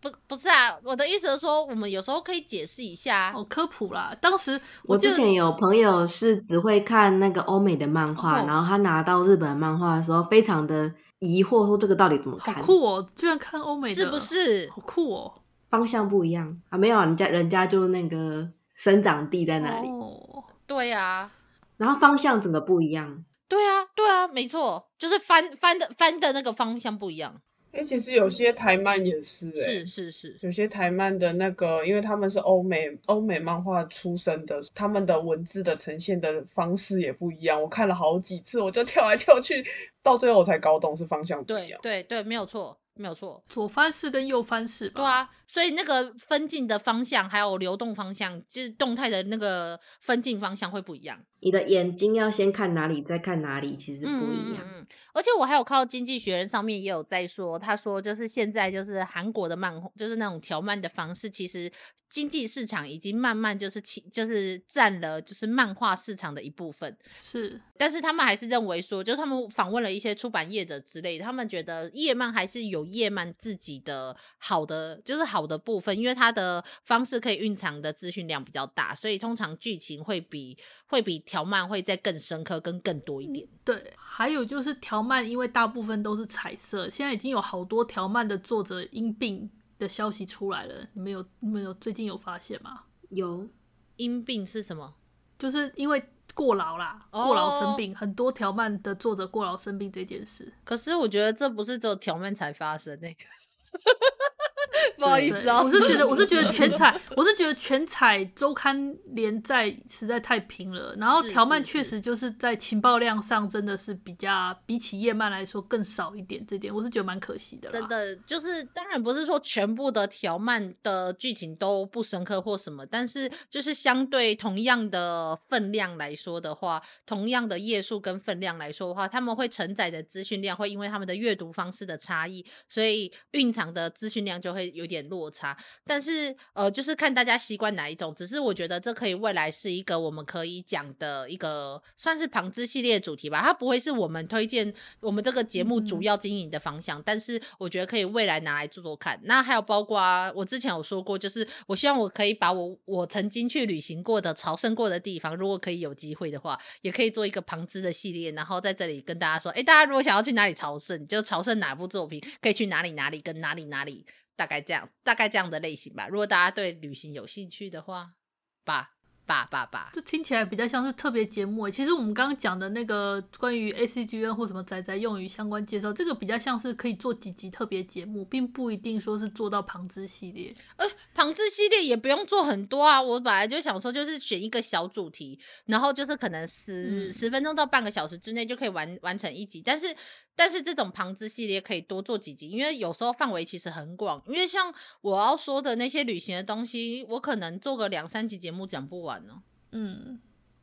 不，不是啊，我的意思是说，我们有时候可以解释一下哦，科普啦。当时我，我之前有朋友是只会看那个欧美的漫画，oh. 然后他拿到日本漫画的时候，非常的疑惑，说这个到底怎么看？好酷哦，居然看欧美的，是不是？好酷哦。方向不一样啊，没有啊，人家人家就那个生长地在那里？哦，对啊，然后方向整个不一样。对啊，对啊，没错，就是翻翻的翻的那个方向不一样。哎、欸，其实有些台漫也是、欸，是是是，有些台漫的那个，因为他们是欧美欧美漫画出身的，他们的文字的呈现的方式也不一样。我看了好几次，我就跳来跳去，到最后我才搞懂是方向不一样。对对对，没有错。没有错，左翻式跟右翻式，对啊，所以那个分镜的方向还有流动方向，就是动态的那个分镜方向会不一样。你的眼睛要先看哪里，再看哪里，其实不一样。嗯，而且我还有看到《经济学人》上面也有在说，他说就是现在就是韩国的漫画，就是那种条漫的方式，其实经济市场已经慢慢就是其就是占了就是漫画市场的一部分。是，但是他们还是认为说，就是他们访问了一些出版业者之类的，他们觉得页漫还是有页漫自己的好的，就是好的部分，因为它的方式可以蕴藏的资讯量比较大，所以通常剧情会比会比。条漫会再更深刻，跟更多一点。对，还有就是条漫，因为大部分都是彩色，现在已经有好多条漫的作者因病的消息出来了。你们有你们有最近有发现吗？有，因病是什么？就是因为过劳啦，过劳生病，很多条漫的作者过劳生病这件事。可是我觉得这不是只有条漫才发生呢、欸。不好意思啊，我是觉得，我是觉得全彩，我是觉得全彩周刊连载实在太平了。然后条漫确实就是在情报量上真的是比较比起页漫来说更少一点，这点我是觉得蛮可惜的。真的就是，当然不是说全部的条漫的剧情都不深刻或什么，但是就是相对同样的分量来说的话，同样的页数跟分量来说的话，他们会承载的资讯量会因为他们的阅读方式的差异，所以蕴藏的资讯量就会。有点落差，但是呃，就是看大家习惯哪一种。只是我觉得这可以未来是一个我们可以讲的一个算是旁支系列主题吧。它不会是我们推荐我们这个节目主要经营的方向，嗯、但是我觉得可以未来拿来做做看。那还有包括我之前有说过，就是我希望我可以把我我曾经去旅行过的朝圣过的地方，如果可以有机会的话，也可以做一个旁支的系列，然后在这里跟大家说，哎，大家如果想要去哪里朝圣，就朝圣哪部作品，可以去哪里哪里跟哪里哪里。大概这样，大概这样的类型吧。如果大家对旅行有兴趣的话，吧。爸爸爸，这听起来比较像是特别节目。其实我们刚刚讲的那个关于 ACGN 或什么仔仔用语相关介绍，这个比较像是可以做几集特别节目，并不一定说是做到旁支系列。呃，旁支系列也不用做很多啊。我本来就想说，就是选一个小主题，然后就是可能十、嗯、十分钟到半个小时之内就可以完完成一集。但是，但是这种旁支系列可以多做几集，因为有时候范围其实很广。因为像我要说的那些旅行的东西，我可能做个两三集节目讲不完。嗯，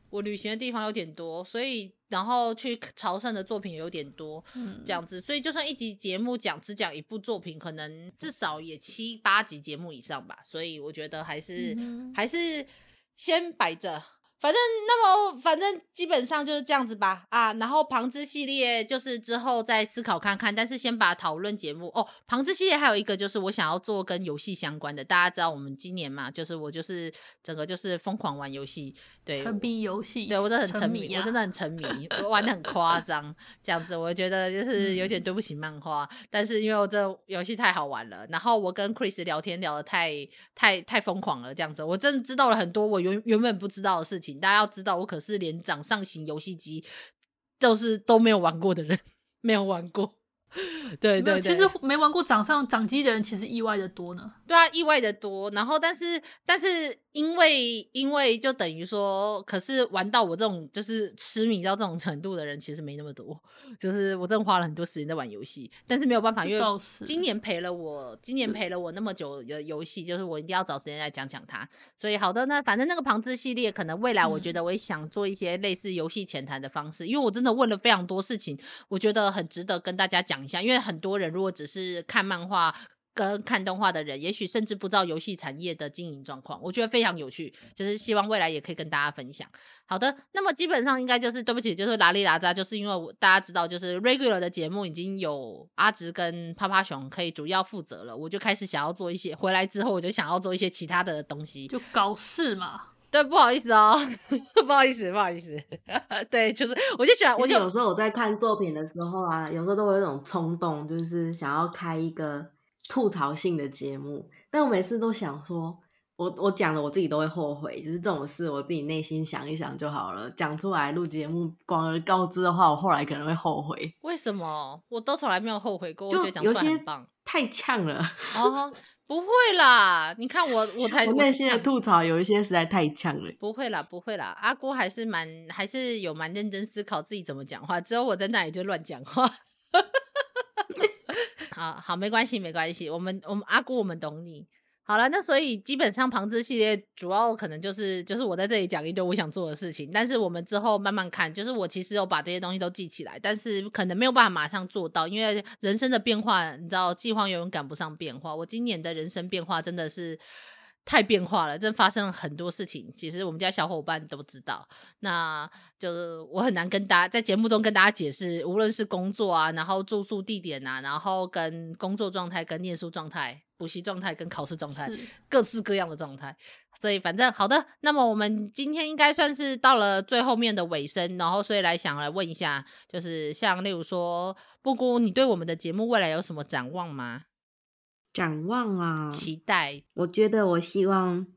我旅行的地方有点多，所以然后去朝圣的作品有点多，嗯，这样子，所以就算一集节目讲只讲一部作品，可能至少也七八集节目以上吧。所以我觉得还是、嗯、还是先摆着，反正那么反正基本上就是这样子吧啊，然后旁支系列就是之后再思考看看，但是先把讨论节目哦，旁支系列还有一个就是我想要做跟游戏相关的，大家知道我们今年嘛，就是我就是整个就是疯狂玩游戏，对，沉迷游戏，对我真的很沉迷，沉迷啊、我真的很沉迷，我玩的很夸张，这样子我觉得就是有点对不起漫画，嗯、但是因为我这游戏太好玩了，然后我跟 Chris 聊天聊的太太太疯狂了，这样子我真的知道了很多我原原本不知道的事情。大家要知道，我可是连掌上型游戏机就是都没有玩过的人，没有玩过。对对对，其实没玩过掌上掌机的人，其实意外的多呢。对啊，意外的多。然后，但是但是。因为因为就等于说，可是玩到我这种就是痴迷到这种程度的人，其实没那么多。就是我真的花了很多时间在玩游戏，但是没有办法，因为今年陪了我，今年陪了我那么久的游戏，就是我一定要找时间来讲讲它。所以好的那，反正那个旁支系列，可能未来我觉得我也想做一些类似游戏浅谈的方式，嗯，因为我真的问了非常多事情，我觉得很值得跟大家讲一下。因为很多人如果只是看漫画。跟看动画的人，也许甚至不知道游戏产业的经营状况，我觉得非常有趣，就是希望未来也可以跟大家分享。好的，那么基本上应该就是对不起，就是拉里拉扎，就是因为我大家知道，就是 regular 的节目已经有阿直跟趴趴熊可以主要负责了，我就开始想要做一些，回来之后我就想要做一些其他的东西，就搞事嘛。对，不好意思哦，不好意思，不好意思。对，就是我就喜欢，我就有时候我在看作品的时候啊，有时候都会有一种冲动，就是想要开一个。吐槽性的节目，但我每次都想说，我我讲了，我自己都会后悔。就是这种事，我自己内心想一想就好了。讲出来录节目，广而告之的话，我后来可能会后悔。为什么？我都从来没有后悔过。就我觉得讲出来很棒，太呛了。哦，不会啦，你看我，我才我内心的吐槽有一些实在太呛了。不会啦，不会啦，阿郭还是蛮还是有蛮认真思考自己怎么讲话，只有我在那里就乱讲话。好好，没关系，没关系。我们我们阿姑，我们懂你。好了，那所以基本上旁支系列主要可能就是就是我在这里讲一堆我想做的事情，但是我们之后慢慢看。就是我其实有把这些东西都记起来，但是可能没有办法马上做到，因为人生的变化，你知道，计划永远赶不上变化。我今年的人生变化真的是。太变化了，真发生了很多事情。其实我们家小伙伴都知道，那就是我很难跟大家在节目中跟大家解释，无论是工作啊，然后住宿地点啊，然后跟工作状态、跟念书状态、补习状态、跟考试状态，各式各样的状态。所以反正好的，那么我们今天应该算是到了最后面的尾声，然后所以来想来问一下，就是像例如说，布姑，你对我们的节目未来有什么展望吗？展望啊，期待。我觉得，我希望，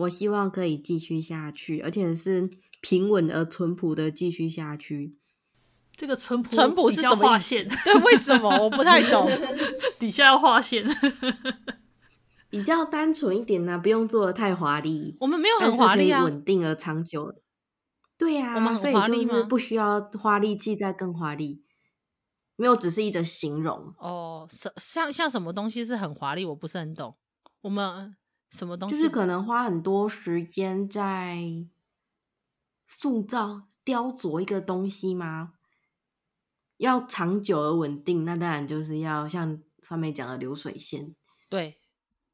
我希望可以继续下去，而且是平稳而淳朴的继续下去。这个淳朴，淳朴是什么划线？对，为什么我不太懂？底下要划线，比较单纯一点呢、啊，不用做的太华丽。我们没有很华丽啊，稳定而长久。对呀、啊，我们很华丽吗？所以就是不需要花力气再更华丽。没有，只是一个形容哦。像像什么东西是很华丽，我不是很懂。我们什么东西？就是可能花很多时间在塑造、雕琢一个东西吗？要长久而稳定，那当然就是要像上面讲的流水线。对，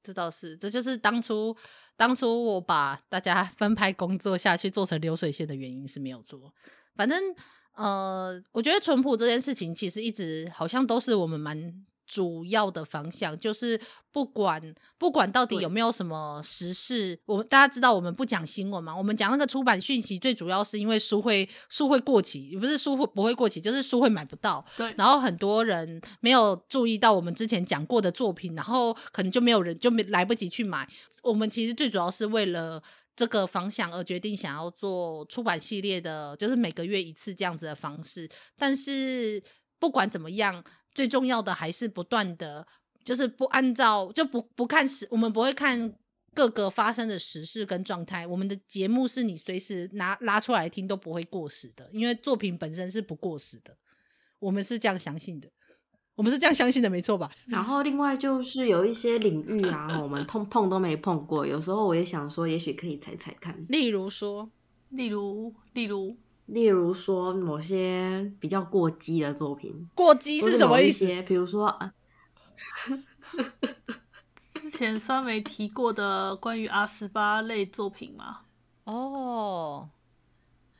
这倒是，这就是当初当初我把大家分派工作下去做成流水线的原因是没有做。反正。呃，我觉得淳朴这件事情其实一直好像都是我们蛮主要的方向，就是不管不管到底有没有什么时事，我们大家知道我们不讲新闻嘛，我们讲那个出版讯息，最主要是因为书会书会过期，也不是书会不会过期，就是书会买不到。对，然后很多人没有注意到我们之前讲过的作品，然后可能就没有人就没来不及去买。我们其实最主要是为了。这个方向而决定想要做出版系列的，就是每个月一次这样子的方式。但是不管怎么样，最重要的还是不断的，就是不按照就不不看时，我们不会看各个发生的时事跟状态。我们的节目是你随时拿拉出来听都不会过时的，因为作品本身是不过时的。我们是这样相信的。我们是这样相信的，没错吧？然后另外就是有一些领域啊，我们碰碰都没碰过。有时候我也想说，也许可以猜猜看。例如说，例如，例如，例如说某些比较过激的作品。过激是什么意思？比如说啊，之前酸梅提过的关于 R 十八类作品吗？哦，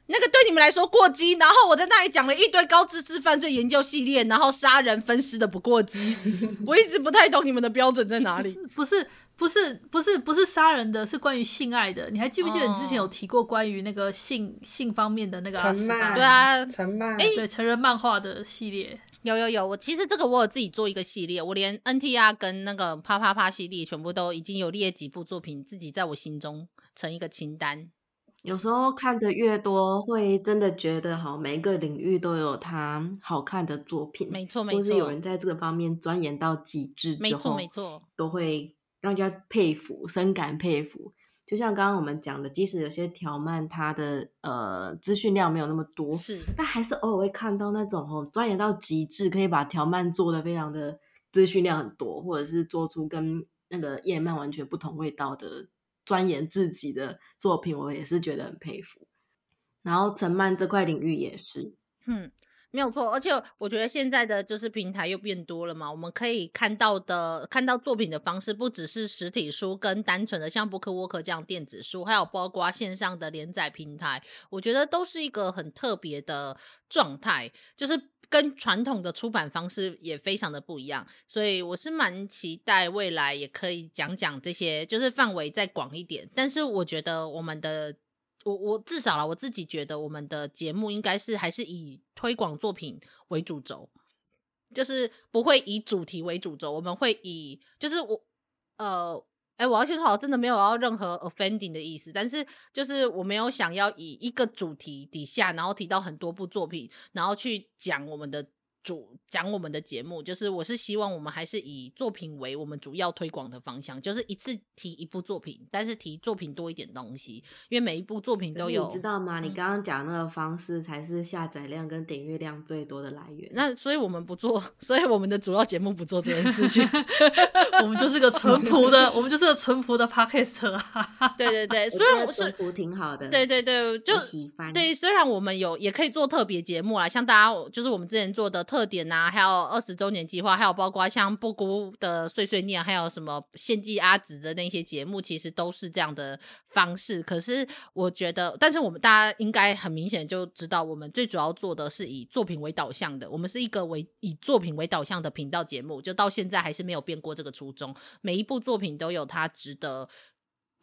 那个对你们来说过激，然后我在那里讲了一堆高知识犯罪研究系列，然后杀人分尸的不过激，我一直不太懂你们的标准在哪里。不是不是不是不是杀人的，是关于性爱的。你还记不记得你之前有提过关于那个性、哦、性方面的那个、啊？对啊，成漫哎，对成人漫画的系列有有有。我其实这个我有自己做一个系列，我连 NTR 跟那个啪啪啪系列全部都已经有列几部作品，自己在我心中成一个清单。有时候看的越多，会真的觉得好，每一个领域都有它好看的作品，没错没错，或是有人在这个方面钻研到极致之后，没错没错，都会让人家佩服，深感佩服。就像刚刚我们讲的，即使有些条漫它的呃资讯量没有那么多，是，但还是偶尔会看到那种哦钻研到极致，可以把条漫做的非常的资讯量很多，或者是做出跟那个叶漫完全不同味道的。钻研自己的作品，我也是觉得很佩服。然后陈曼这块领域也是，嗯，没有错。而且我觉得现在的就是平台又变多了嘛，我们可以看到的看到作品的方式，不只是实体书跟单纯的像 BookWalker 这样电子书，还有包括线上的连载平台，我觉得都是一个很特别的状态，就是。跟传统的出版方式也非常的不一样，所以我是蛮期待未来也可以讲讲这些，就是范围再广一点。但是我觉得我们的，我我至少啦，我自己觉得我们的节目应该是还是以推广作品为主轴，就是不会以主题为主轴，我们会以就是我呃。哎，我要先说，真的没有要任何 offending 的意思，但是就是我没有想要以一个主题底下，然后提到很多部作品，然后去讲我们的。主讲我们的节目，就是我是希望我们还是以作品为我们主要推广的方向，就是一次提一部作品，但是提作品多一点东西，因为每一部作品都有。你知道吗？嗯、你刚刚讲那个方式才是下载量跟点阅量最多的来源。那所以我们不做，所以我们的主要节目不做这件事情，我们就是个淳朴的，我们就是个淳朴的 Podcaster 对对对，虽然我淳朴挺好的。对对对，就对，虽然我们有也可以做特别节目啦，像大家就是我们之前做的。特点呐、啊，还有二十周年计划，还有包括像布谷的碎碎念，还有什么献祭阿紫的那些节目，其实都是这样的方式。可是我觉得，但是我们大家应该很明显就知道，我们最主要做的是以作品为导向的。我们是一个为以作品为导向的频道节目，就到现在还是没有变过这个初衷。每一部作品都有它值得。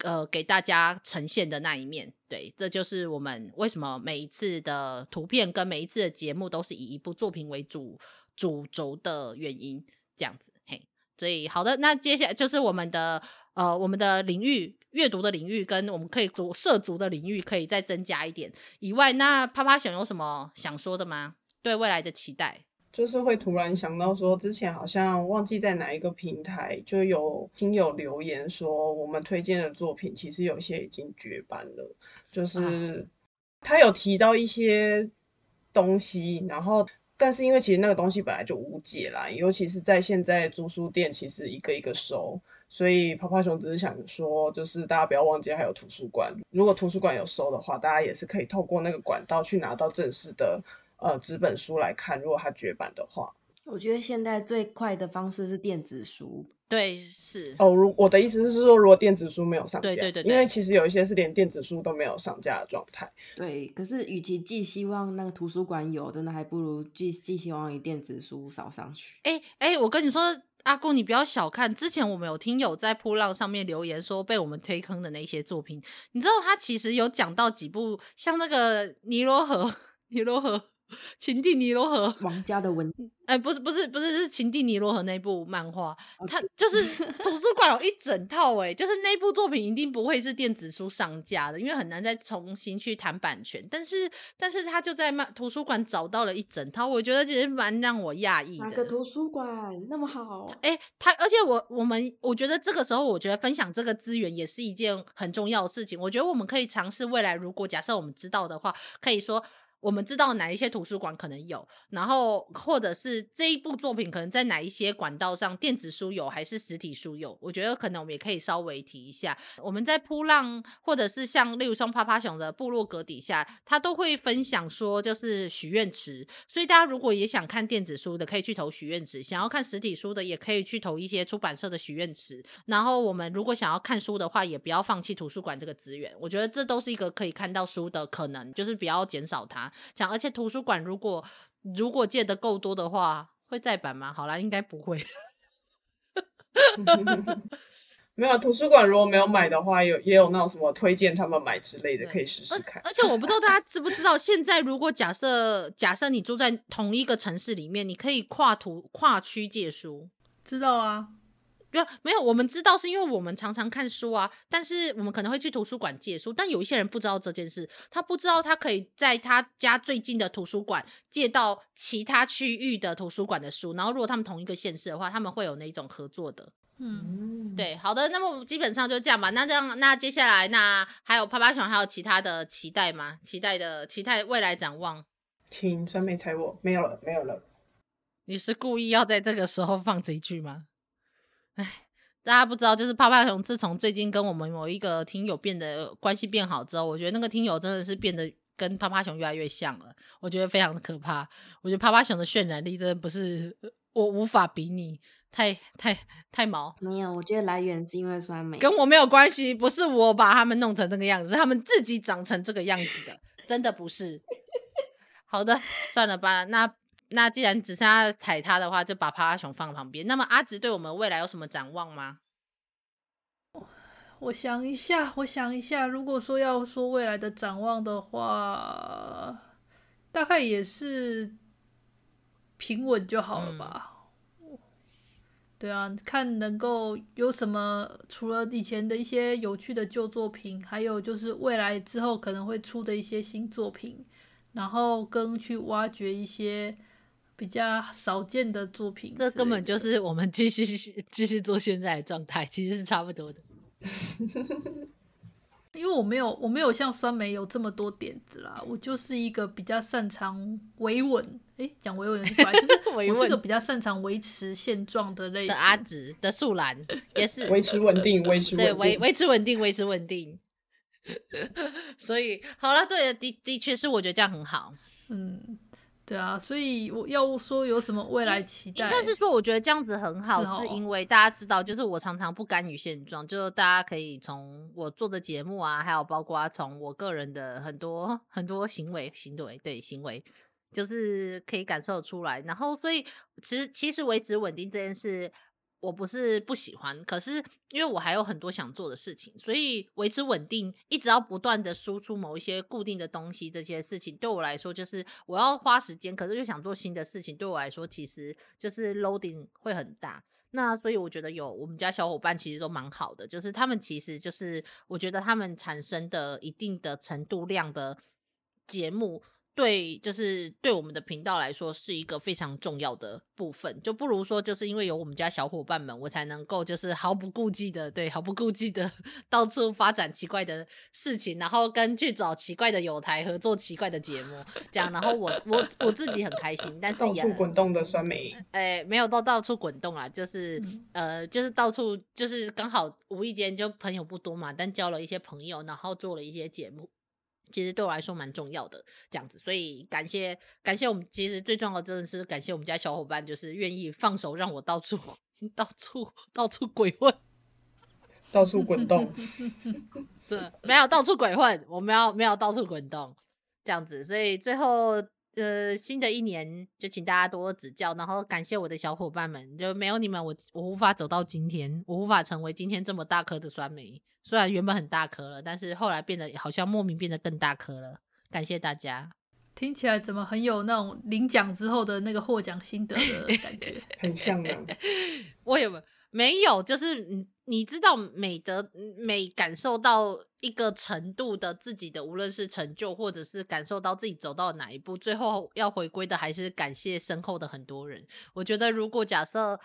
呃，给大家呈现的那一面，对，这就是我们为什么每一次的图片跟每一次的节目都是以一部作品为主主轴的原因，这样子，嘿，所以好的，那接下来就是我们的呃，我们的领域阅读的领域跟我们可以做涉足的领域可以再增加一点以外，那啪啪熊有什么想说的吗？对未来的期待？就是会突然想到说，之前好像忘记在哪一个平台就有听友留言说，我们推荐的作品其实有些已经绝版了。就是他有提到一些东西，然后但是因为其实那个东西本来就无解啦，尤其是在现在租书店其实一个一个收，所以泡泡熊只是想说，就是大家不要忘记还有图书馆，如果图书馆有收的话，大家也是可以透过那个管道去拿到正式的。呃，纸本书来看，如果它绝版的话，我觉得现在最快的方式是电子书。对，是哦。如我的意思是说，如果电子书没有上架，对对对对，因为其实有一些是连电子书都没有上架的状态。对，可是与其寄希望那个图书馆有，真的还不如寄寄希望于电子书扫上去。哎、欸、哎、欸，我跟你说，阿公，你不要小看之前我们有听友在噗浪上面留言说被我们推坑的那些作品，你知道他其实有讲到几部，像那个尼罗河，尼罗河。情蒂尼罗河，王家的文，哎、欸，不是不是不是，是情蒂尼罗河那部漫画它就是 图书馆有一整套，哎，就是那部作品一定不会是电子书上架的，因为很难再重新去谈版权。但是，但是他就在漫图书馆找到了一整套，我觉得其实蛮让我讶异的。哪个图书馆那么好？哎、欸，他而且我我们我觉得这个时候，我觉得分享这个资源也是一件很重要的事情。我觉得我们可以尝试未来，如果假设我们知道的话，可以说。我们知道哪一些图书馆可能有，然后或者是这一部作品可能在哪一些管道上，电子书有还是实体书有？我觉得可能我们也可以稍微提一下。我们在扑浪或者是像例如像趴趴熊的部落格底下，他都会分享说就是许愿池，所以大家如果也想看电子书的，可以去投许愿池；想要看实体书的，也可以去投一些出版社的许愿池。然后我们如果想要看书的话，也不要放弃图书馆这个资源。我觉得这都是一个可以看到书的可能，就是不要减少它。讲，而且图书馆如果如果借的够多的话，会再版吗？好啦，应该不会。没有图书馆如果没有买的话，有也有那种什么推荐他们买之类的，可以试试看。而且我不知道大家知不知道，现在如果假设假设你住在同一个城市里面，你可以跨图跨区借书，知道啊。对，没有，我们知道是因为我们常常看书啊，但是我们可能会去图书馆借书，但有一些人不知道这件事，他不知道他可以在他家最近的图书馆借到其他区域的图书馆的书，然后如果他们同一个县市的话，他们会有那种合作的。嗯，对，好的，那么基本上就这样吧。那这样，那接下来那还有趴趴熊还有其他的期待吗？期待的期待未来展望，请酸梅猜我，没有了，没有了。你是故意要在这个时候放这一句吗？哎，大家不知道，就是趴趴熊自从最近跟我们某一个听友变得关系变好之后，我觉得那个听友真的是变得跟趴趴熊越来越像了，我觉得非常的可怕。我觉得趴趴熊的渲染力真的不是我无法比拟，太太太毛。没有，我觉得来源是因为酸梅，跟我没有关系，不是我把他们弄成这个样子，是他们自己长成这个样子的，真的不是。好的，算了吧，那。那既然只剩下踩他的话，就把趴趴熊放旁边。那么阿直对我们未来有什么展望吗？我想一下，我想一下。如果说要说未来的展望的话，大概也是平稳就好了吧。嗯、对啊，看能够有什么，除了以前的一些有趣的旧作品，还有就是未来之后可能会出的一些新作品，然后跟去挖掘一些。比较少见的作品，这根本就是我们继续继续做现在的状态，其实是差不多的。因为我没有我没有像酸梅有这么多点子啦，我就是一个比较擅长维稳，诶，讲维稳很怪，就是 我是一个比较擅长维持现状的类型的阿直的素兰也是维持稳定，维持对维维持稳定，维持稳定。所以好了，对的的的确是我觉得这样很好，嗯。对啊，所以我要说有什么未来期待？但是说我觉得这样子很好，是因为大家知道，就是我常常不甘于现状，就是大家可以从我做的节目啊，还有包括从我个人的很多很多行为行为，对行为，就是可以感受出来。然后，所以其实其实维持稳定这件事。我不是不喜欢，可是因为我还有很多想做的事情，所以维持稳定，一直要不断的输出某一些固定的东西，这些事情对我来说就是我要花时间，可是又想做新的事情，对我来说其实就是 loading 会很大。那所以我觉得有我们家小伙伴其实都蛮好的，就是他们其实就是我觉得他们产生的一定的程度量的节目。对，就是对我们的频道来说是一个非常重要的部分，就不如说就是因为有我们家小伙伴们，我才能够就是毫不顾忌的，对，毫不顾忌的 到处发展奇怪的事情，然后跟去找奇怪的友台合作奇怪的节目，这样，然后我我我自己很开心，但是也到处滚动的酸梅，哎，没有到到处滚动啊，就是呃，就是到处就是刚好无意间就朋友不多嘛，但交了一些朋友，然后做了一些节目。其实对我来说蛮重要的，这样子，所以感谢感谢我们。其实最重要的真的是感谢我们家小伙伴，就是愿意放手让我到处到处到处鬼混，到处滚动。对，没有到处鬼混，我没有没有到处滚动，这样子。所以最后呃，新的一年就请大家多多指教，然后感谢我的小伙伴们，就没有你们我我无法走到今天，我无法成为今天这么大颗的酸梅。虽然原本很大颗了，但是后来变得好像莫名变得更大颗了。感谢大家，听起来怎么很有那种领奖之后的那个获奖心得的感觉，很像 的。我也没没有，就是你你知道美德每感受到一个程度的自己的，无论是成就，或者是感受到自己走到哪一步，最后要回归的还是感谢身后的很多人。我觉得如果假设。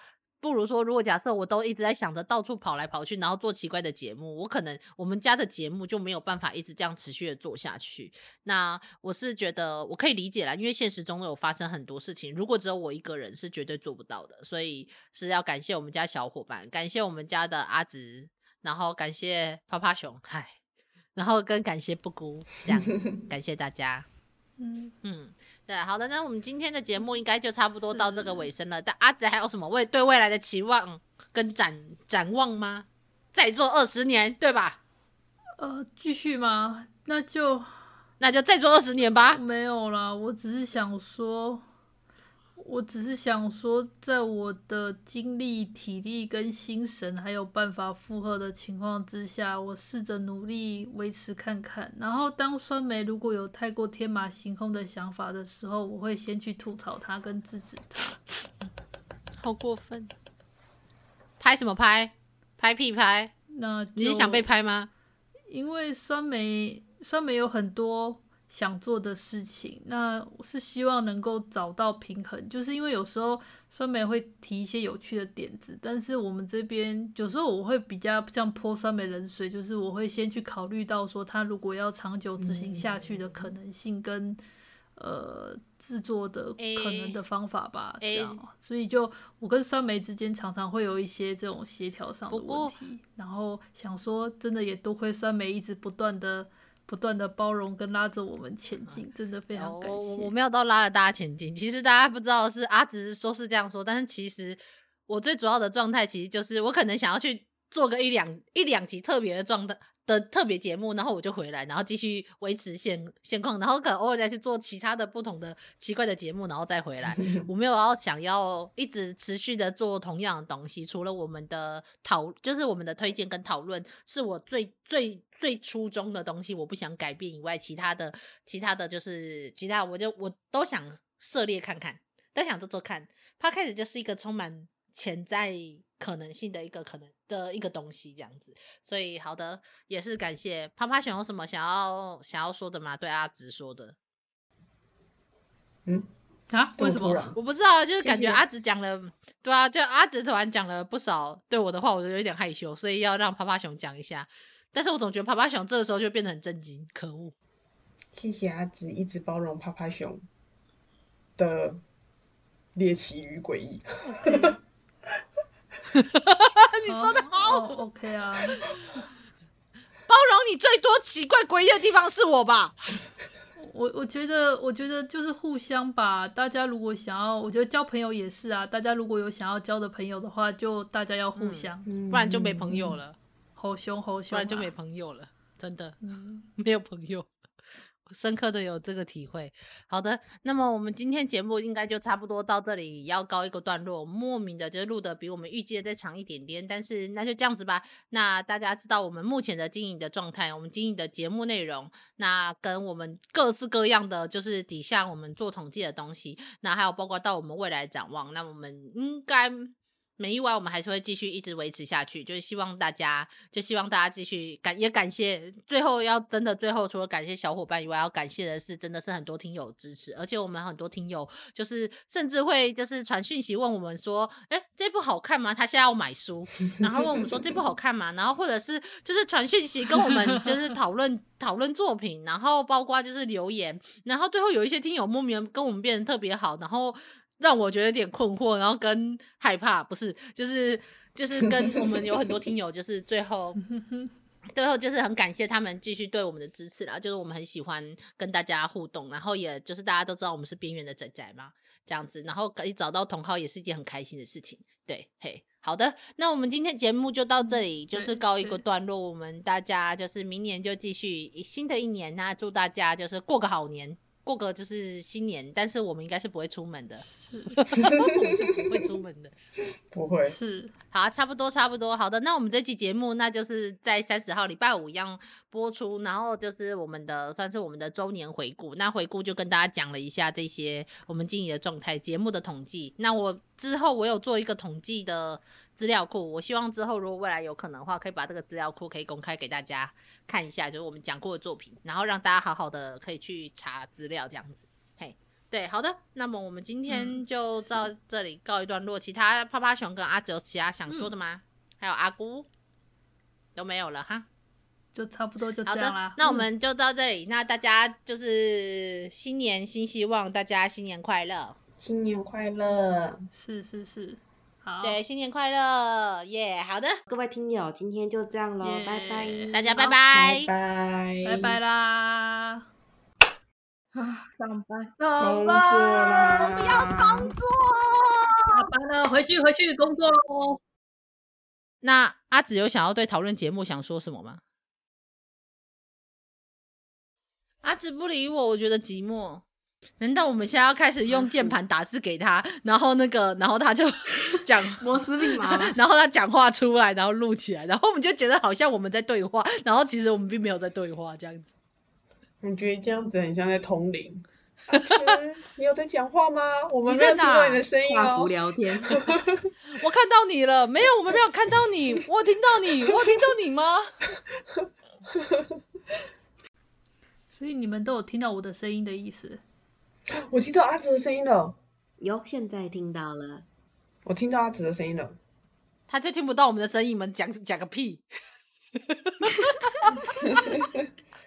不如说，如果假设我都一直在想着到处跑来跑去，然后做奇怪的节目，我可能我们家的节目就没有办法一直这样持续的做下去。那我是觉得我可以理解啦，因为现实中有发生很多事情，如果只有我一个人是绝对做不到的，所以是要感谢我们家小伙伴，感谢我们家的阿直，然后感谢趴趴熊，嗨，然后跟感谢布谷这样，感谢大家。嗯 嗯。对，好的，那我们今天的节目应该就差不多到这个尾声了。但阿紫还有什么未对未来的期望跟展展望吗？再做二十年，对吧？呃，继续吗？那就那就再做二十年吧。没有啦，我只是想说。我只是想说，在我的精力、体力跟心神还有办法负荷的情况之下，我试着努力维持看看。然后，当酸梅如果有太过天马行空的想法的时候，我会先去吐槽他跟制止他。好过分！拍什么拍？拍屁拍？那你是想被拍吗？因为酸梅，酸梅有很多。想做的事情，那是希望能够找到平衡，就是因为有时候酸梅会提一些有趣的点子，但是我们这边有时候我会比较像泼酸梅冷水，就是我会先去考虑到说他如果要长久执行下去的可能性跟、嗯、呃制作的可能的方法吧，欸、这样，所以就我跟酸梅之间常常会有一些这种协调上的问题，然后想说真的也多亏酸梅一直不断的。不断的包容跟拉着我们前进，真的非常感谢。我我没有到拉着大家前进，其实大家不知道是阿直说是这样说，但是其实我最主要的状态其实就是我可能想要去做个一两一两集特别的状态。的特别节目，然后我就回来，然后继续维持现现况，然后可能偶尔再去做其他的不同的奇怪的节目，然后再回来。我没有要想要一直持续的做同样的东西，除了我们的讨，就是我们的推荐跟讨论，是我最最最初衷的东西，我不想改变以外，其他的其他的就是其他，我就我都想涉猎看看，都想做做看。它开始就是一个充满潜在可能性的一个可能的一个东西，这样子，所以好的，也是感谢趴趴熊有什么想要想要说的吗？对阿直说的，嗯啊，为什么？我不知道，就是感觉阿紫讲了，对啊，就阿紫突然讲了不少对我的话，我就有点害羞，所以要让趴趴熊讲一下。但是我总觉得趴趴熊这个时候就变得很震惊，可恶！谢谢阿紫一直包容趴趴熊的猎奇与诡异。你说的好、oh, oh,，OK 啊。包容你最多奇怪诡异的地方是我吧？我我觉得，我觉得就是互相吧。大家如果想要，我觉得交朋友也是啊。大家如果有想要交的朋友的话，就大家要互相，嗯、不然就没朋友了。好凶好凶，不然就没朋友了。真的，嗯、没有朋友。深刻的有这个体会。好的，那么我们今天节目应该就差不多到这里，要告一个段落。莫名的就是录的比我们预计的再长一点点，但是那就这样子吧。那大家知道我们目前的经营的状态，我们经营的节目内容，那跟我们各式各样的就是底下我们做统计的东西，那还有包括到我们未来展望，那我们应该。没意外，我们还是会继续一直维持下去，就是希望大家，就希望大家继续感，也感谢。最后要真的最后，除了感谢小伙伴以外，要感谢的是，真的是很多听友支持，而且我们很多听友就是甚至会就是传讯息问我们说，哎，这部好看吗？他现在要买书，然后问我们说这部好看吗？然后或者是就是传讯息跟我们就是讨论讨论作品，然后包括就是留言，然后最后有一些听友莫名跟我们变得特别好，然后。让我觉得有点困惑，然后跟害怕，不是，就是就是跟我们有很多听友，就是最后 最后就是很感谢他们继续对我们的支持啦，就是我们很喜欢跟大家互动，然后也就是大家都知道我们是边缘的仔仔嘛，这样子，然后可以找到同好也是一件很开心的事情，对，嘿，好的，那我们今天节目就到这里，就是告一个段落，我们大家就是明年就继续新的一年，那祝大家就是过个好年。过个就是新年，但是我们应该是不会出门的，是。不会出门的，不会。是。好，差不多差不多，好的，那我们这期节目那就是在三十号礼拜五一样播出，然后就是我们的算是我们的周年回顾，那回顾就跟大家讲了一下这些我们经营的状态、节目的统计，那我之后我有做一个统计的。资料库，我希望之后如果未来有可能的话，可以把这个资料库可以公开给大家看一下，就是我们讲过的作品，然后让大家好好的可以去查资料这样子。嘿，对，好的，那么我们今天就到这里告一段落。嗯、其他趴趴熊跟阿哲有其他想说的吗？嗯、还有阿姑都没有了哈，就差不多就这样啦。那我们就到这里，嗯、那大家就是新年新希望，大家新年快乐，新年快乐，是是是。好，对，新年快乐，耶、yeah！好的，各位听友，今天就这样喽，yeah, 拜拜，大家拜拜，拜拜，拜拜啦！啊，上班，工作啦，我不要工作，下班了，回去回去工作喽。那阿紫有想要对讨论节目想说什么吗？阿紫不理我，我觉得寂寞。难道我们现在要开始用键盘打字给他，然后那个，然后他就 讲摩斯密码，然后他讲话出来，然后录起来，然后我们就觉得好像我们在对话，然后其实我们并没有在对话，这样子。你觉得这样子很像在通灵？你有在讲话吗？我们没有听到你的声音哦。聊天，我看到你了，没有，我们没有看到你，我听到你，我听到你吗？所以你们都有听到我的声音的意思。我听到阿紫的声音了，哟，现在听到了，我听到阿紫的声音了，他就听不到我们的声音，你们讲讲个屁！